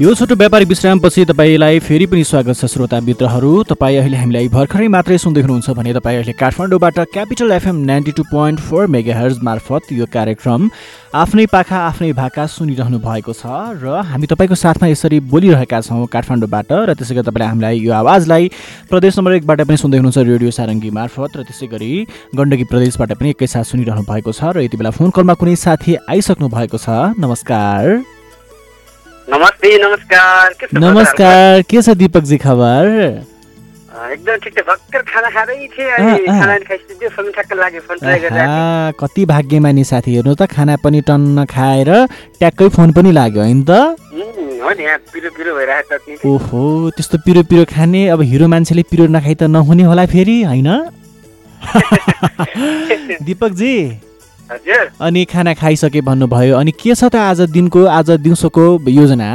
यो छोटो व्यापारिक विश्रामपछि तपाईँलाई फेरि पनि स्वागत छ श्रोता मित्रहरू तपाईँ अहिले हामीलाई भर्खरै मात्रै सुन्दै हुनुहुन्छ भने तपाईँ अहिले काठमाडौँबाट Capital FM ninety two point four mega hertz मार्फत यो कार्यक्रम आफ्नै पाखा आफ्नै भाका सुनिरहनु भएको छ र हामी तपाईँको साथमा यसरी बोलिरहेका छौँ काठमाडौँबाट र त्यसै गरी तपाईँले हामीलाई यो आवाजलाई प्रदेश नम्बर एकबाट पनि सुन्दै हुनुहुन्छ रेडियो सारङ्गी मार्फत र त्यसै गरी गण्डकी प्रदेशबाट पनि एकैसाथ सुनिरहनु भएको छ र यति बेला फोन कलमा कुनै साथी आइसक्नु भएको छ। नमस्कार। नमस्ते नमस्कार। के छ नमस्कार के छ दिपकजी खबर? एकदम ठिक छ। भर्खर खाना खाँदै थिएँ अनि अँ, अँ। खाना खाइसक्यो फोन ठ्याक्क लाग्यो फोन ट्राई गरेर आहा, कति भाग्यमानी साथी। हेर्नु त खाना पनि टन्न खाएर ट्याक्कै फोन पनि लाग्यो होइन त? ओहो त्यस्तो पिरो पिरो खाने अब हिरो मान्छेले पिरो नखाइ त नहुने होला फेरि होइन? दिपकजी अनि खाना खाइसके भन्नुभयो। अनि के छ त आज दिनको आज दिउँसोको योजना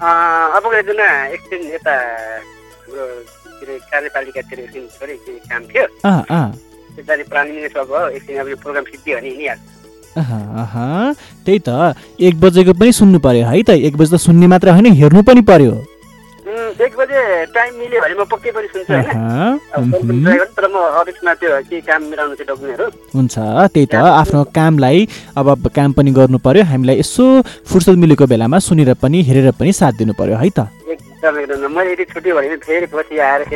अबको दिन एकछिन यता कार्यपालिकातिर एकछिन थोरै काम थियो। त्यसरी प्राणी मिनिस्टर भयो एकछिन अब यो प्रोग्राम सिद्धि भने हिँडिहाल्छ त्यही त एक बजेको पनि सुन्नु पर्यो है त एक बजे त सुन्ने मात्र होइन हेर्नु पनि पर्यो। एक बजे टाइम मिल्यो भने म पक्कै पनि सुन्छु होइन। तर म त्यो के काम मिलाउनु डकुमेन्टहरू। हुन्छ त्यही त। आफ्नो कामलाई अब काम पनि गर्नु पर्यो। हामीलाई यसो फुर्सद मिलेको बेलामा सुनेर पनि हेरेर पनि साथ दिनु पर्यो है त?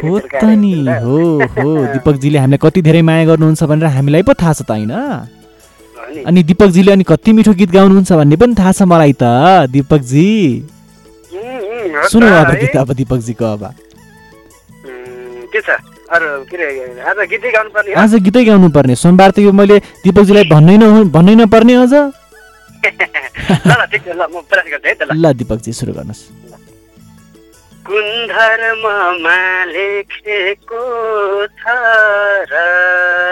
हो त नि। हो हो। दिपकजीले हामीलाई कति धेरै माया गर्नुहुन्छ भनेर हामीलाई पो थाहा छ त होइन। अनि दिपकजीले अनि कति मिठो गीत गाउनुहुन्छ भन्ने पनि थाहा छ मलाई त दिपकजी। सुनौ अब। गीत अब दिपकजीको अब के छ? आज गीतै गाउनु पर्ने सोमबार त यो मैले दिपकजीलाई भन्नै न भन्नै नपर्ने अझ। ल दिपकजी सुरु गर्नुहोस्। कुन धर्ममा लेखेको छ र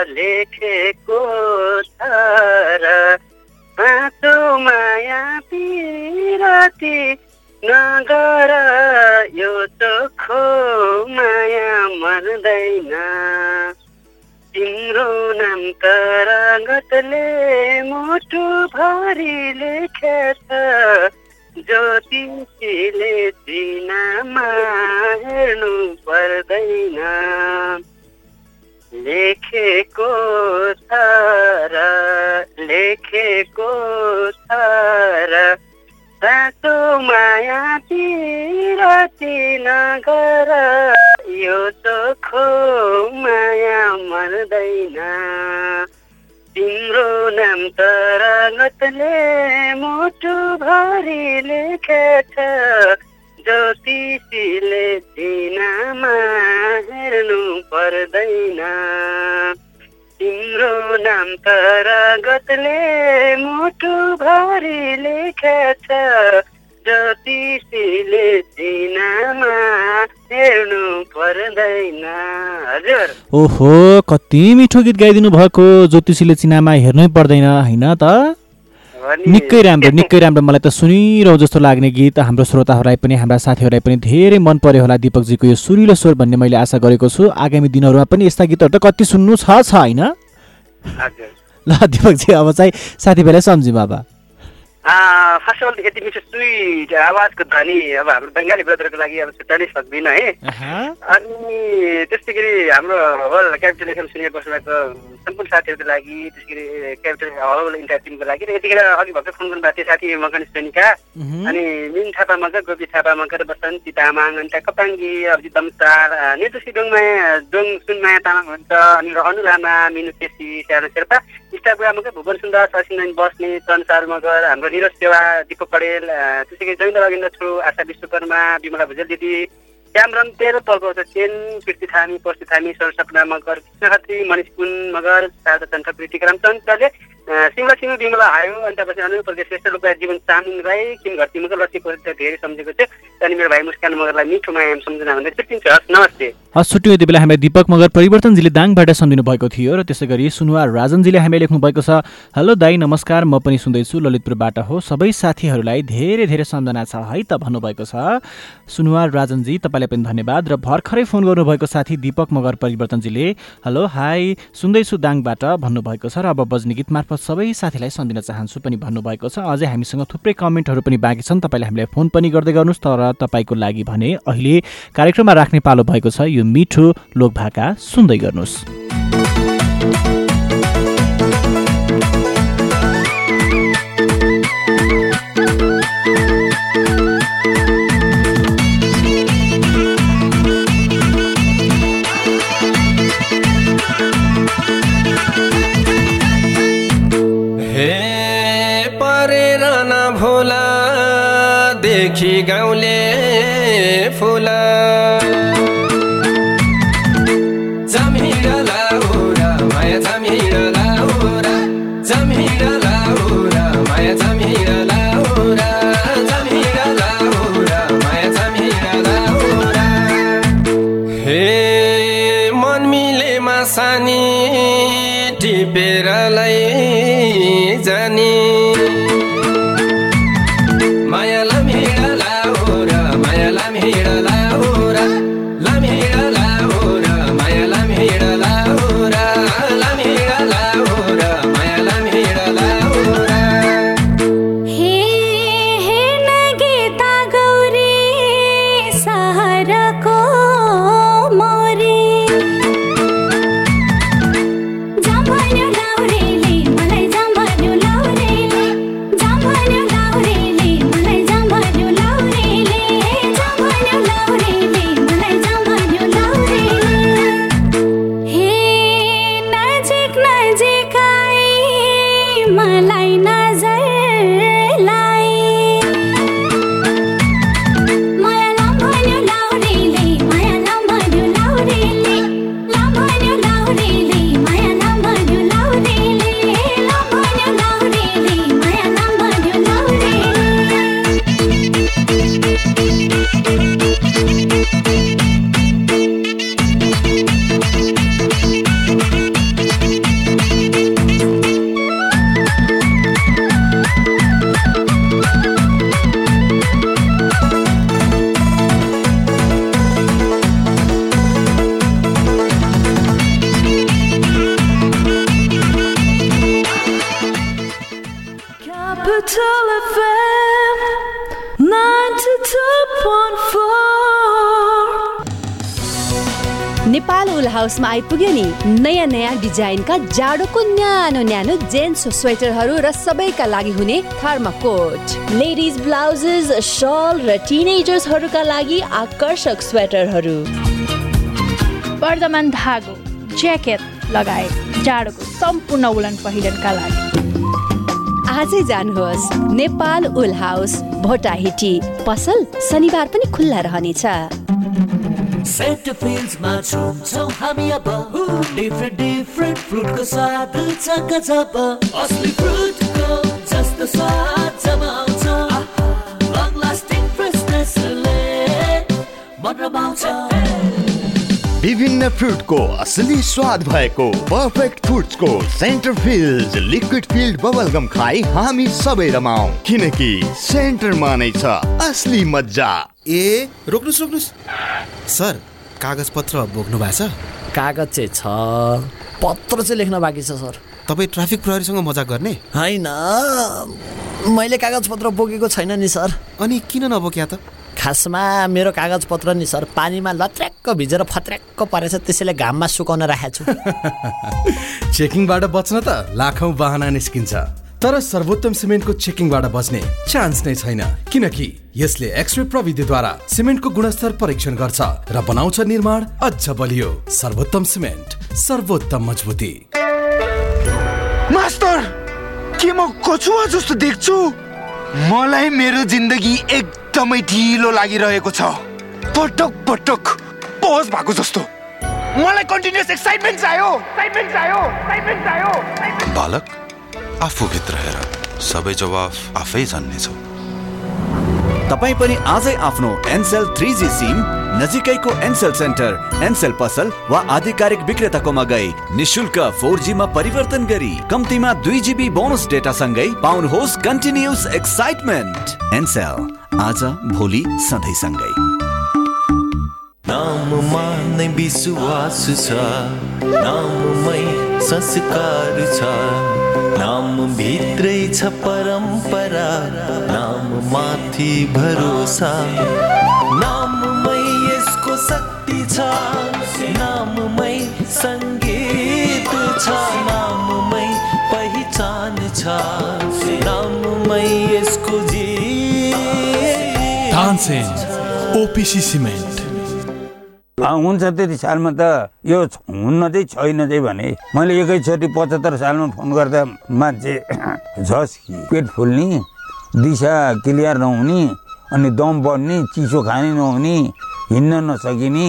लेखेको छ र माया पिरती नगर यो चोखो माया मर्दैन। तिम्रो नाम तरङ्गतले मुटु भरि लेखेछ। ज्योतिषीले चिनामा हेर्नु पर्दैन। लेखेको छ र लेखेको छ र साँचो माया पिरती नगर यो चोखो माया मर्दैन तिम्रो नाम तरङ्गतले मुटु भरि लेखेछ तिम्रो नाम तर गतले मुटु भरि लेखेछ ज्योतिषीले चिनामा हेर्नु पर्दैन हजुर ओहो कति मिठो गीत गाइदिनु भएको ज्योतिषीले चिनामा हेर्नै पर्दैन होइन त निकै राम्रो निकै राम्रो। मलाई त सुनिरहँ जस्तो लाग्ने गीत हाम्रो श्रोताहरूलाई पनि हाम्रा साथीहरूलाई पनि धेरै मन पर्यो होला दिपकजीको यो सुरिलो स्वर भन्ने मैले आशा गरेको छु। आगामी दिनहरूमा पनि यस्ता गीतहरू त कति सुन्नु छ छ होइन? ल दिपकजी अब चाहिँ साथीभाइलाई सम्झौँ अब फर्स्ट अफ अल यति मिठो स्विट आवाजको ध्वनि अब हाम्रो बङ्गाली ब्रदरको लागि अब छुट्याउनै सक्दिनँ है अनि त्यस्तै गरी हाम्रो होल क्यापिटल एफएम सुनेर बस्नुभएको सम्पूर्ण साथीहरूको लागि त्यसै गरी क्यापिटल होल इन्टायर टिमको लागि र यतिखेर अघि भर्खर फोन गर्नुभएको थियो साथी मकन सैनिका अनि मिन थापा मगर गोपी थापा मगर बसन्ती तामाङ अनि त्यहाँ कपाङ्गी अभिजित दमसार निर्दोषी डोङमाया डोङ सुनमाया तामाङ हुन्छ अनि अनु लामा मिनु केसी स्यानो शेर्पा मगर भुवन सुन्दर ससिन बस्ने चन्सार मगर हाम्रो निरज सेवा दिपक पडेल त्यसै गरी जैन्द्र अगेन्द्र छु आशा विश्वकर्मा विमला भुजेल दिदी क्यामरन तेह्र छ चेन कृष्ण थामी पर्सि थामी सर सपना मगर कृष्ण खत्री मनिष कुन मगर शारदा चन्द प्रीति रामचन्द्रले सिङ्गला सिङ्गल बिमला आयो अनि त्यसपछि अनु प्रदेश श्रेष्ठ रूपमा जीवन चामिङ राई किन घरती मगर लक्ष्मी धेरै सम्झेको थियो अनि मेरो भाइ मुस्कान मगरलाई मिठो माया सम्झना भन्दै छुट्टिन्छ हस् नमस्ते। हस् छुट्टी यति बेला हामीलाई दिपक मगर परिवर्तनजीले दाङबाट सम्झिनु भएको थियो र त्यसै गरी सुनुवा राजनजीले हामीलाई लेख्नु भएको छ हेलो दाई नमस्कार म पनि सुन्दैछु ललितपुरबाट हो। सबै साथीहरूलाई धेरै धेरै सम्झना छ है त? भन्नुभएको छ। सुनुवा राजनजी तपाईँलाई पनि धन्यवाद र भर्खरै फोन गर्नुभएको साथी दिपक मगर परिवर्तनजीले हेलो हाई सुन्दैछु दाङबाट भन्नुभएको छ र अब बज्ने गीत मार्फत सबै साथीलाई सम्झिन चाहन्छु पनि भन्नुभएको छ। अझै हामीसँग थुप्रै कमेन्टहरू पनि बाँकी छन्। तपाईँले हामीलाई फोन पनि गर्दै गर्नुहोस् तर तपाईँको लागि भने अहिले कार्यक्रममा राख्ने पालो भएको छ। यो मिठो लोकभाका सुन्दै गर्नुहोस्। माया नेपाल उल हाउसमा आइपुग्यो नि नयाँ नयाँ डिजाइनका जाडोको न्यानो न्यानो जेन्ट्स स्वेटरहरू र सबैका लागि हुने थर्माकोट लेडिज ब्लाउजेस सल र टिनेजर्सहरूका लागि आकर्षक स्वेटरहरू वर्धमान धागो ज्याकेट लगायत जाडोको सम्पूर्ण उलन पहिरनका लागि आजै जानुहोस्। Nepal wool house Bhotahiti. पसल शनिबार पनि खुल्ला रहनेछ। सेन्ट फिल्ड्समा छुन्छौँ हामी अब। डिफ्रेन्ट डिफ्रेन्ट फ्रुटको स्वाद छ गजब असली फ्रुटको जस्तो स्वाद जब आउँछ। लङ लास्टिङ फ्रेसनेसले मन रमाउँछ विभिन्न फ्रुटको असली स्वाद भएको perfect फ्रुट्सको centre filled liquid filled bubblegum खाई हामी सबै रमाऊ किनकि सेन्टरमा नै छ असली मजा ए रोक्नुहोस् रोक्नुहोस्। सर कागज पत्र बोक्नु भएको छ कागज चाहिँ छ पत्र चाहिँ लेख्न बाँकी छ सर। तपाईँ ट्राफिक प्रहरीसँग मजाक गर्ने? होइन। मैले कागज पत्र बोकेको छैन नि सर। अनि किन नबोक्या त? खासमा मेरो कागज पत्र नि सर पानीमा लत्र्याक्क भिजेर फत्र्याक्क परेछ त्यसैले घाममा सुकाउन राखेको छु। चेकिङबाट बच्न त लाखौँ बाहना निस्किन्छ। तर सर्वोत्तम सिमेन्टको चेकिङबाट बच्ने चान्स नै छैन। किनकि यसले एक्सरे प्रविधिद्वारा सिमेन्टको गुणस्तर परीक्षण गर्छ र बनाउँछ निर्माण अझ बलियो। सर्वोत्तम सिमेन्ट सर्वोत्तम मजबुती। मास्टर के म कछुवा जस्तो देख्छु? मलाई मेरो जिन्दगी एकदमै ढिलो लागिरहेको छ। पटक पटक पज भएको जस्तो। मलाई कन्टिन्युस एक्साइटमेन्ट चाहियो। एक्साइटमेन्ट चाहियो। एक्साइटमेन्ट चाहियो। बालक आफूभित्र हेर सबै जवाफ आफै जान्नेछौ। तपाईँ पनि आजै आफ्नो एनसेल थ्री जी सिम नजिकैको एनसेल सेन्टर एनसेल पसल वा आधिकारिक विक्रेताकोमा गई। निशुल्क फोर जीमा परिवर्तन गरी कम्तीमा दुई जिबी बोनस डेटा सँगै पाउनुहोस् कन्टिन्युस एक्साइटमेन्ट एनसेल आज भोलि सधैँ सँगै। नाममा नै विश्वास छ नाममै संस्कार छ नाम भित्रै छ परम्परा नाम माथि भरोसा छ। नाममै सङ्गीत छ। नाममै पहिचान छ। नाममै यसको ओपिसी सिमेन्ट। हुन्छ त्यति सालमा त यो हुन्न चाहिँ छैन चाहिँ भने मैले एकैचोटि पचहत्तर सालमा फोन गर्दा मान्छे झस् कि पेट फुल्ने दिशा क्लियर नहुने अनि दम बढ्ने चिसो खाने नहुने हिँड्न नसकिने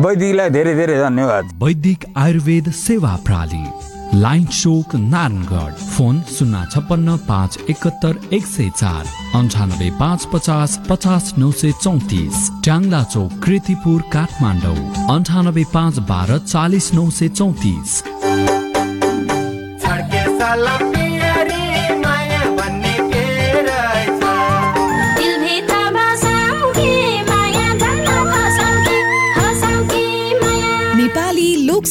वैदिकलाई धेरै धेरै धन्यवाद। वैदिक आयुर्वेद सेवा प्रणाली लाइन चोक नारायणगढ फोन शून्य छप्पन्न पाँच एकहत्तर एक सय चार अन्ठानब्बे पाँच पचास पचास नौ सय चौतिस ट्याङ्ला चोक कृतिपुर काठमाडौँ अन्ठानब्बे पाँच बाह्र चालिस नौ सय चौतिस।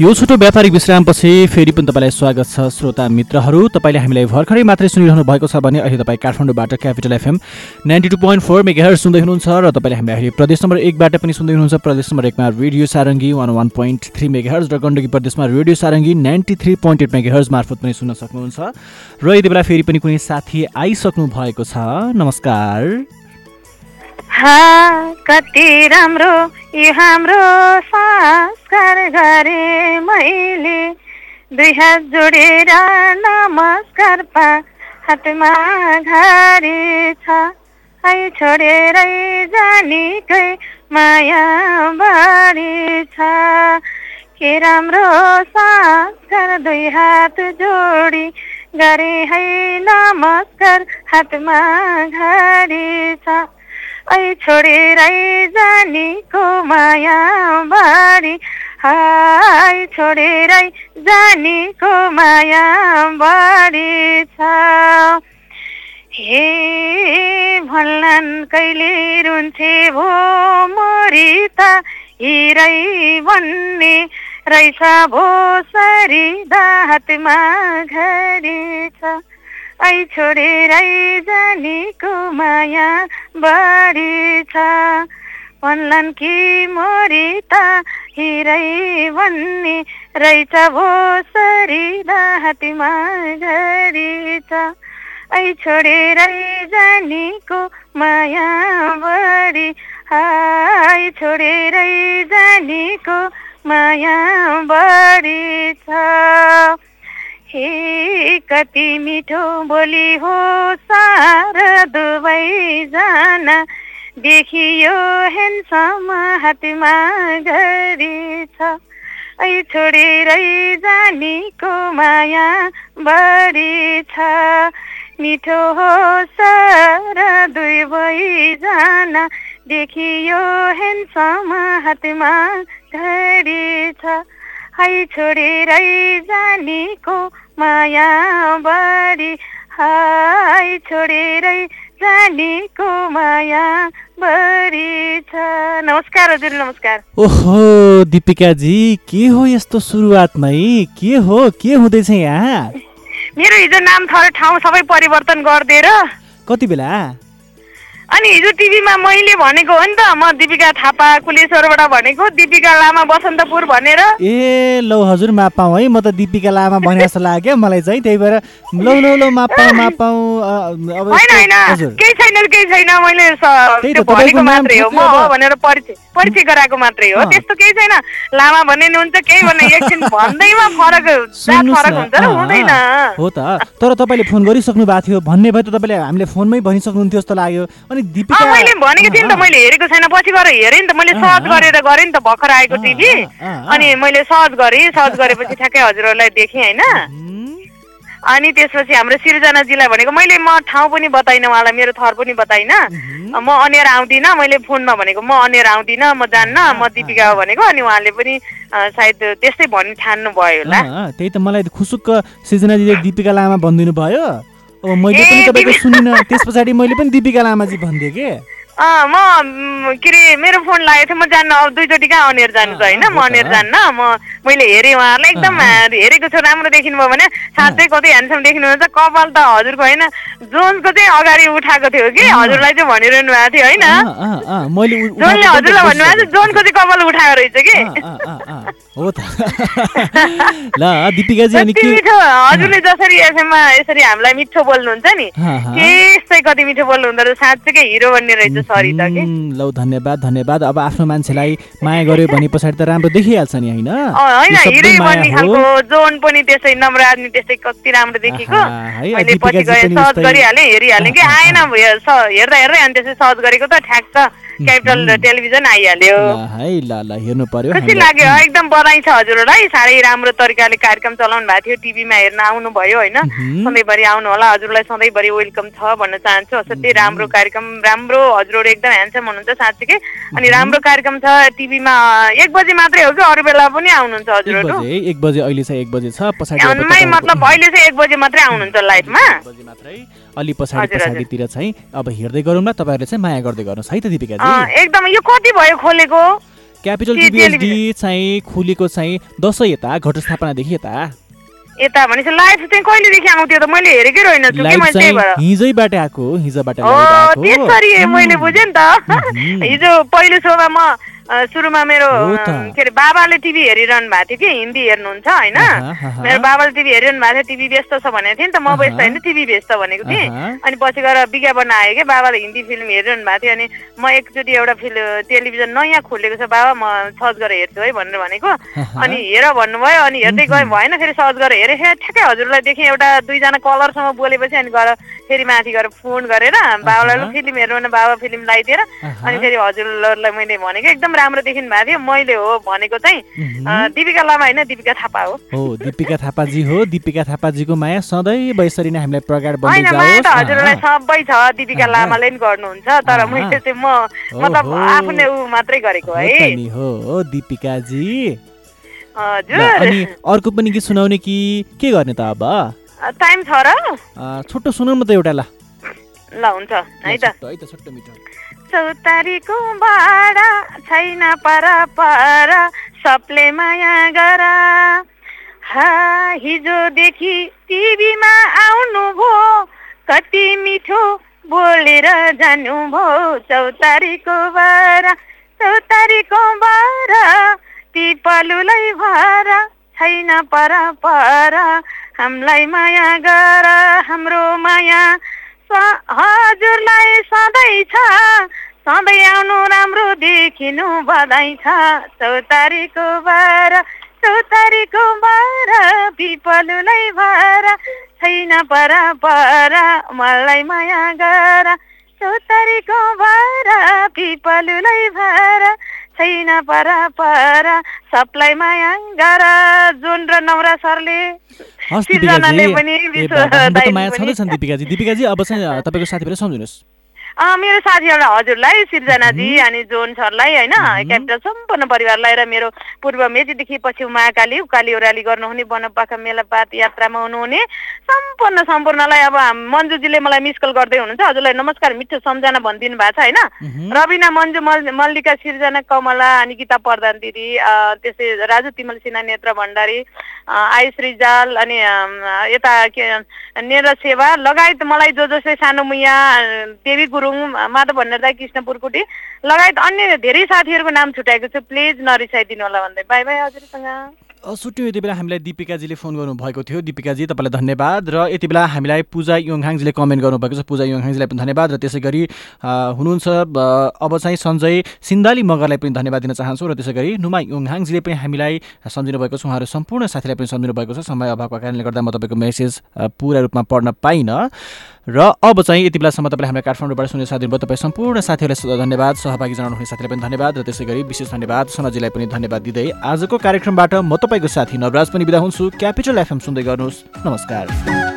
यो छोटो व्यापारिक विश्रामपछि फेरि पनि तपाईँलाई स्वागत छ श्रोता मित्रहरू। तपाईँले हामीलाई भर्खरै मात्रै सुनिरहनु भएको छ भने अहिले तपाईँ काठमाडौँबाट Capital FM ninety two point four मेगाहरू सुन्दै हुनुहुन्छ र तपाईँले हामीलाई अहिले प्रदेश नम्बर एकबाट पनि सुन्दै हुनुहुन्छ। प्रदेश नम्बर एकमा radio Sarangi one one point three megahertz र गण्डकी प्रदेशमा radio Sarangi ninety three point eight megahertz मार्फत पनि सुन्न सक्नुहुन्छ। र यति बेला फेरि पनि कुनै साथी आइसक्नु भएको छ। नमस्कार। कति राम्रो यो हाम्रो संस्कार गरे मैले। दुई हात जोडेर नमस्कार पा हातमा घारी छ। है छोडेरै जानेकै माया बारी छ। के राम्रो संस्कार दुई हात जोडी गरे है नमस्कार हातमा घारी छ। ऐ छोडेरै जानेको माया बारी। हाय छोडेरै जानेको माया बारी छ। हे भन्लान् कहिले रुन्छे भो मरि त हिरै भन्ने रहेछ भो सरी हातमा घडी छ ऐ छोडेरै जानेको माया बढी छ। भन्लान् कि मरि त हिरै भन्ने रहेछ भो सरी हातमा घडी छ। ऐ छोडेरै जानेको माया बढी हाय छोडेरै जानेको माया बढी छ। हे कति मिठो बोली हो सारा दुवैजना देखियो हेन्सम हातमा घडी छ। ऐ छोडेरै जानेको माया बढी छ। मिठो हो सारा दुवैजना देखियो हेन्सम हातमा घडी छ। है छोडेरै जानेको माया बढी हाय छोडेरै जानेको माया बढी छ। नमस्कार हजुर नमस्कार। ओहो दिपिकाजी के हो यस्तो सुरुवातमै? के हो? के हुँदैछ यहाँ? मेरो हिजो नाम थर ठाउँ सबै परिवर्तन गरिदिएर कति बेला? अनि हिजो टिभीमा मैले भनेको हो नि त म दिपिका थापा कुलेश्वरबाट भनेको दिपिका लामा बसन्तपुर भनेर। ए लौ हजुर माप पाऊँ है म त दिपिका लामा भने जस्तो लाग्यो मलाई चाहिँ त्यही भएर लौ लौ लौ माप पाऊँ माप पाऊँ अ, अब होइन होइन केही छैन केही छैन मैले भनेको मात्रै हो म हो भनेर परिचय परिचय गराएको मात्रै हो। त्यस्तो केही छैन लामा भन्ने नि हुन्छ केही भन्ने एकछिन भन्दैमा फरक फरक हुन्छ र हुँदैन। हो त तर तपाईँले फोन गरिसक्नु भएको थियो भन्ने भए त तपाईँले हामीले फोनमै भनिसक्नुहुन्थ्यो जस्तो लाग्यो। अनि दिपिका मैले भनेको थिएँ नि त मैले हेरेको छैन पछि गएर हेरेँ नि त मैले सर्च गरेर गरेँ नि त भर्खर आएको टिभी। अनि मैले सर्च गरेँ सर्च गरेपछि ठ्याक्कै हजुरहरूलाई देखेँ होइन। अनि त्यसपछि हाम्रो सिर्जनाजीलाई भनेको मैले म ठाउँ पनि बताइनँ उहाँलाई मेरो थर पनि बताइनँ। म अनेर आउँदिनँ मैले फोनमा भनेको म अनेर आउँदिनँ म जान्न म दिपिका हो भनेको अनि उहाँले पनि सायद त्यस्तै भन्न ठान्नु भयो होला त्यही त मलाई खुसुक्क सृजनाजीले दिपिका लामा भनिदिनु भयो मैले पनि तपाईँको सुनिनँ। त्यस पछाडि मैले पनि दिपिका लामाजी भनिदिएँ कि? म के अरे मेरो फोन लागेको थियो म जान्न अब दुईचोटि कहाँ अनेर जानु छ होइन? म अनेर जान्न म मैले हेरेँ उहाँहरूलाई एकदम हेरेको छु राम्रो देखिनु भयो भने साँच्चै कति ह्यान्डसम देखिनुहुन्छ। कपाल त हजुरको होइन जोन्सको चाहिँ अगाडि उठाएको थियो कि हजुरलाई चाहिँ भनिरहनु भएको थियो होइन? जोनले हजुरलाई त भन्नुभएको थियो जोनको चाहिँ कपाल उठाएको रहेछ कि? हो त। ल दिपिकाजी अनि कति के? मिठो हजुरले जसरी एफएममा यसरी हामीलाई मिठो बोल्नुहुन्छ नि। त्यस्तै कति मिठो बोल्नुहुँदो रहेछ? साँच्चैकै हिरो बन्ने रहेछ सरी त कि उम्, लौ धन्यवाद धन्यवाद। अब आफ्नो मान्छेलाई माया गर्यो भने पछाडि त राम्रो देखिहाल्छ नि होइन? जोन पनि त्यसै नम्राज नि त्यस्तै कति राम्रो देखेको मैले दिपिकाजी पछि गएँ पनि सर्च गरिहालेँ हेरिहालेँ कि आएन हेर्दा हेर्दै अनि त्यसै सर्च गरेको त ठ्याक्क क्यापिटल टेलिभिजन आइहाल्यो। है ल ल हेर्नु पर्यो खुसी लाग्यो एकदम बधाई छ हजुरलाई साह्रै राम्रो तरिकाले कार्यक्रम चलाउनु भएको थियो टिभीमा हेर्न आउनुभयो होइन? सधैँभरि आउनु होला हजुरलाई सधैँभरि वेलकम छ भन्न चाहन्छु। असाध्यै राम्रो कार्यक्रम राम्रो हजुरहरू एकदम ह्यान्डसम हुनुहुन्छ साँच्चीकै। अनि राम्रो कार्यक्रम छ टिभीमा एक बजी मात्रै हो कि अरू बेला पनि आउनुहुन्छ हजुरहरू एक बजे अहिले चाहिँ एक बजे छ पछाडि मतलब अहिले चाहिँ एक बजे मात्रै आउनुहुन्छ लाइभमा अलि पछाडि। पछाडितिर चाहिँ अब हेर्दै गरौँला तपाईँहरूले चाहिँ माया गर्दै गर्नुहोस् है त दिपिकाजी? अँ, एकदम यो कति भयो खोलेको? क्यापिटल टी- टिभीएचडी चाहिँ खुलेको चाहिँ दसैँ यता घटस्थापनादेखि यता। यता भनेपछि लाइभ चाहिँ कहिलेदेखि आउँथ्यो त मैले हेरेकै रहेन छु कि मैले त्यही चाहिँ भएर हिजोबाट आएको हो, हिजोबाट त्यसरी मैले बुझेँ नि त। हिजो पहिलो शोमा म सुरुमा मेरो के अरे बाबाले टिभी हेरिरहनु भएको थियो कि हिन्दी हेर्नुहुन्छ होइन। मेरो बाबाले टिभी हेरिरहनु भएको थियो टिभी व्यस्त छ भनेको थिएँ नि त म व्यस्त होइन टिभी व्यस्त भनेको थिएँ। अनि पछि गएर विज्ञापन आयो कि बाबाले हिन्दी फिल्म हेरिरहनु भएको थियो अनि म एकचोटि एउटा फिल्म टेलिभिजन नयाँ खोलेको छ बाबा म सर्च गरेर हेर्छु है भनेर भनेको। अनि हेर भन्नुभयो अनि हेर्दै गएँ भएन फेरि सर्च गरेर हेरेँ ठ्याक्कै हजुरलाई देखेँ एउटा दुईजना कलरसँग बोलेपछि अनि गएर फेरि माथि गएर फोन गरेर बाबालाई फिल्म हेर्नु भने बाबा फिल्म लगाइदिएर अनि फेरि हजुरलाई मैले भनेको एकदम राम्रो देखिनु भएको थियो। मैले हो भनेको चाहिँ दिपिका लामा होइन दिपिका थापा हो। हो दिपिका थापाजी हो। दिपिका थापाजीको माया सधैँ यसरी नै हामीलाई प्रगाड बन्दै होइन माया त जाओस् हजुरलाई सबै छ। दिपिका लामाले नि गर्नुहुन्छ तर मैले चाहिँ म मतलब। आफूले ऊ मात्रै गरेको हो। है नि। दिपिकाजी। हजुर। अनि अर्को पनि गीत सुनाउने कि के गर्ने त अब? टाइम छ र? अँ, छोटो सुनाउनु न त एउटा ल ल हुन्छ। है त। है त छोटो मिठो। चौतारीको भाडा छैन पर पर सबले माया गर। हा हिजोदेखि टिभीमा आउनुभयो कति मिठो बोलेर जानुभयो चौतारीको बारा चौतारीको बारा पिपलुलाई भर छैन पर पर। हामीलाई माया गर हाम्रो माया हजुरलाई सधैँ छ। सधैँ आउनु राम्रो देखिनु बधाई छ। चौतारीको बार चौतारीको बार पिपलुलाई भर छैन पर पर मलाई माया गर चौतारीको बार पिपलुलाई भर छैन पर पर। सबलाई माया गर जुन र नौरा सरले हस् सिर्जनाले दिपिकाजी। माया। छँदैछन् दिपिकाजी। दिपिकाजी अब चाहिँ तपाईँको साथीभाइले सम्झिनुहोस्। मेरो साथीहरूलाई हजुरलाई सिर्जनाजी अनि जोन सरलाई होइन क्यापिटल सम्पूर्ण परिवारलाई र मेरो पूर्व मेचीदेखि पछि महाकाली उकाली ओह्राली गर्नुहुने वनपाखा मेलापात यात्रामा हुनुहुने सम्पूर्ण सम्पूर्णलाई अब मन्जुजीले मलाई मिस कल गर्दै हुनुहुन्छ। हजुरलाई नमस्कार मिठो सम्झना भनिदिनु भएको छ होइन? रविना मन्जु मल मल्लिका सिर्जना कमला अनि गीता प्रधान दिदी अँ, त्यस्तै राजु तिमल सिन्हा नेत्र भण्डारी आयुष रिजाल अनि यता के नेर सेवा लगायत मलाई जो जसले सानो मुया देवी गुरुङ माधव भण्डारी कृष्ण पुर्कुटी लगायत अन्य धेरै साथीहरूको नाम छुट्याएको छु। प्लिज नरिसाइदिनु होला भन्दै। बाई बाई हजुरसँग। सुट्यौँ यति बेला हामीलाई दिपिकाजीले फोन गर्नुभएको थियो। दिपिकाजी तपाईँलाई धन्यवाद र यति बेला हामीलाई पूजा योङहाङजीले कमेन्ट गर्नुभएको छ। पूजा योङहाङजीलाई पनि धन्यवाद र त्यसै गरी हुनुहुन्छ अब चाहिँ सञ्जय सिन्दाली मगरलाई पनि धन्यवाद दिन चाहन्छु र त्यसै गरी नुमा योङहाङजीले पनि हामीलाई सम्झिनु भएको छ। उहाँहरू सम्पूर्ण साथीलाई पनि सम्झिनु भएको छ। समय अभावको कारणले गर्दा म तपाईँको मेसेज पुरा रूपमा पढ्न पाइनँ। र अब चाहिँ यति बेलासम्म तपाईँले हामीलाई काठमाडौँबाट सुनेर साथ दिनुभयो। तपाईँ सम्पूर्ण साथीहरूलाई धन्यवाद सहभागी जनाउनु हुने साथीलाई पनि धन्यवाद र त्यसै गरी विशेष धन्यवाद। सनजीलाई पनि धन्यवाद दिँदै आजको कार्यक्रमबाट म तपाईँको साथी नवराज पनि बिदा हुन्छु। क्यापिटल एफएम सुन्दै गर्नुहोस्। नमस्कार।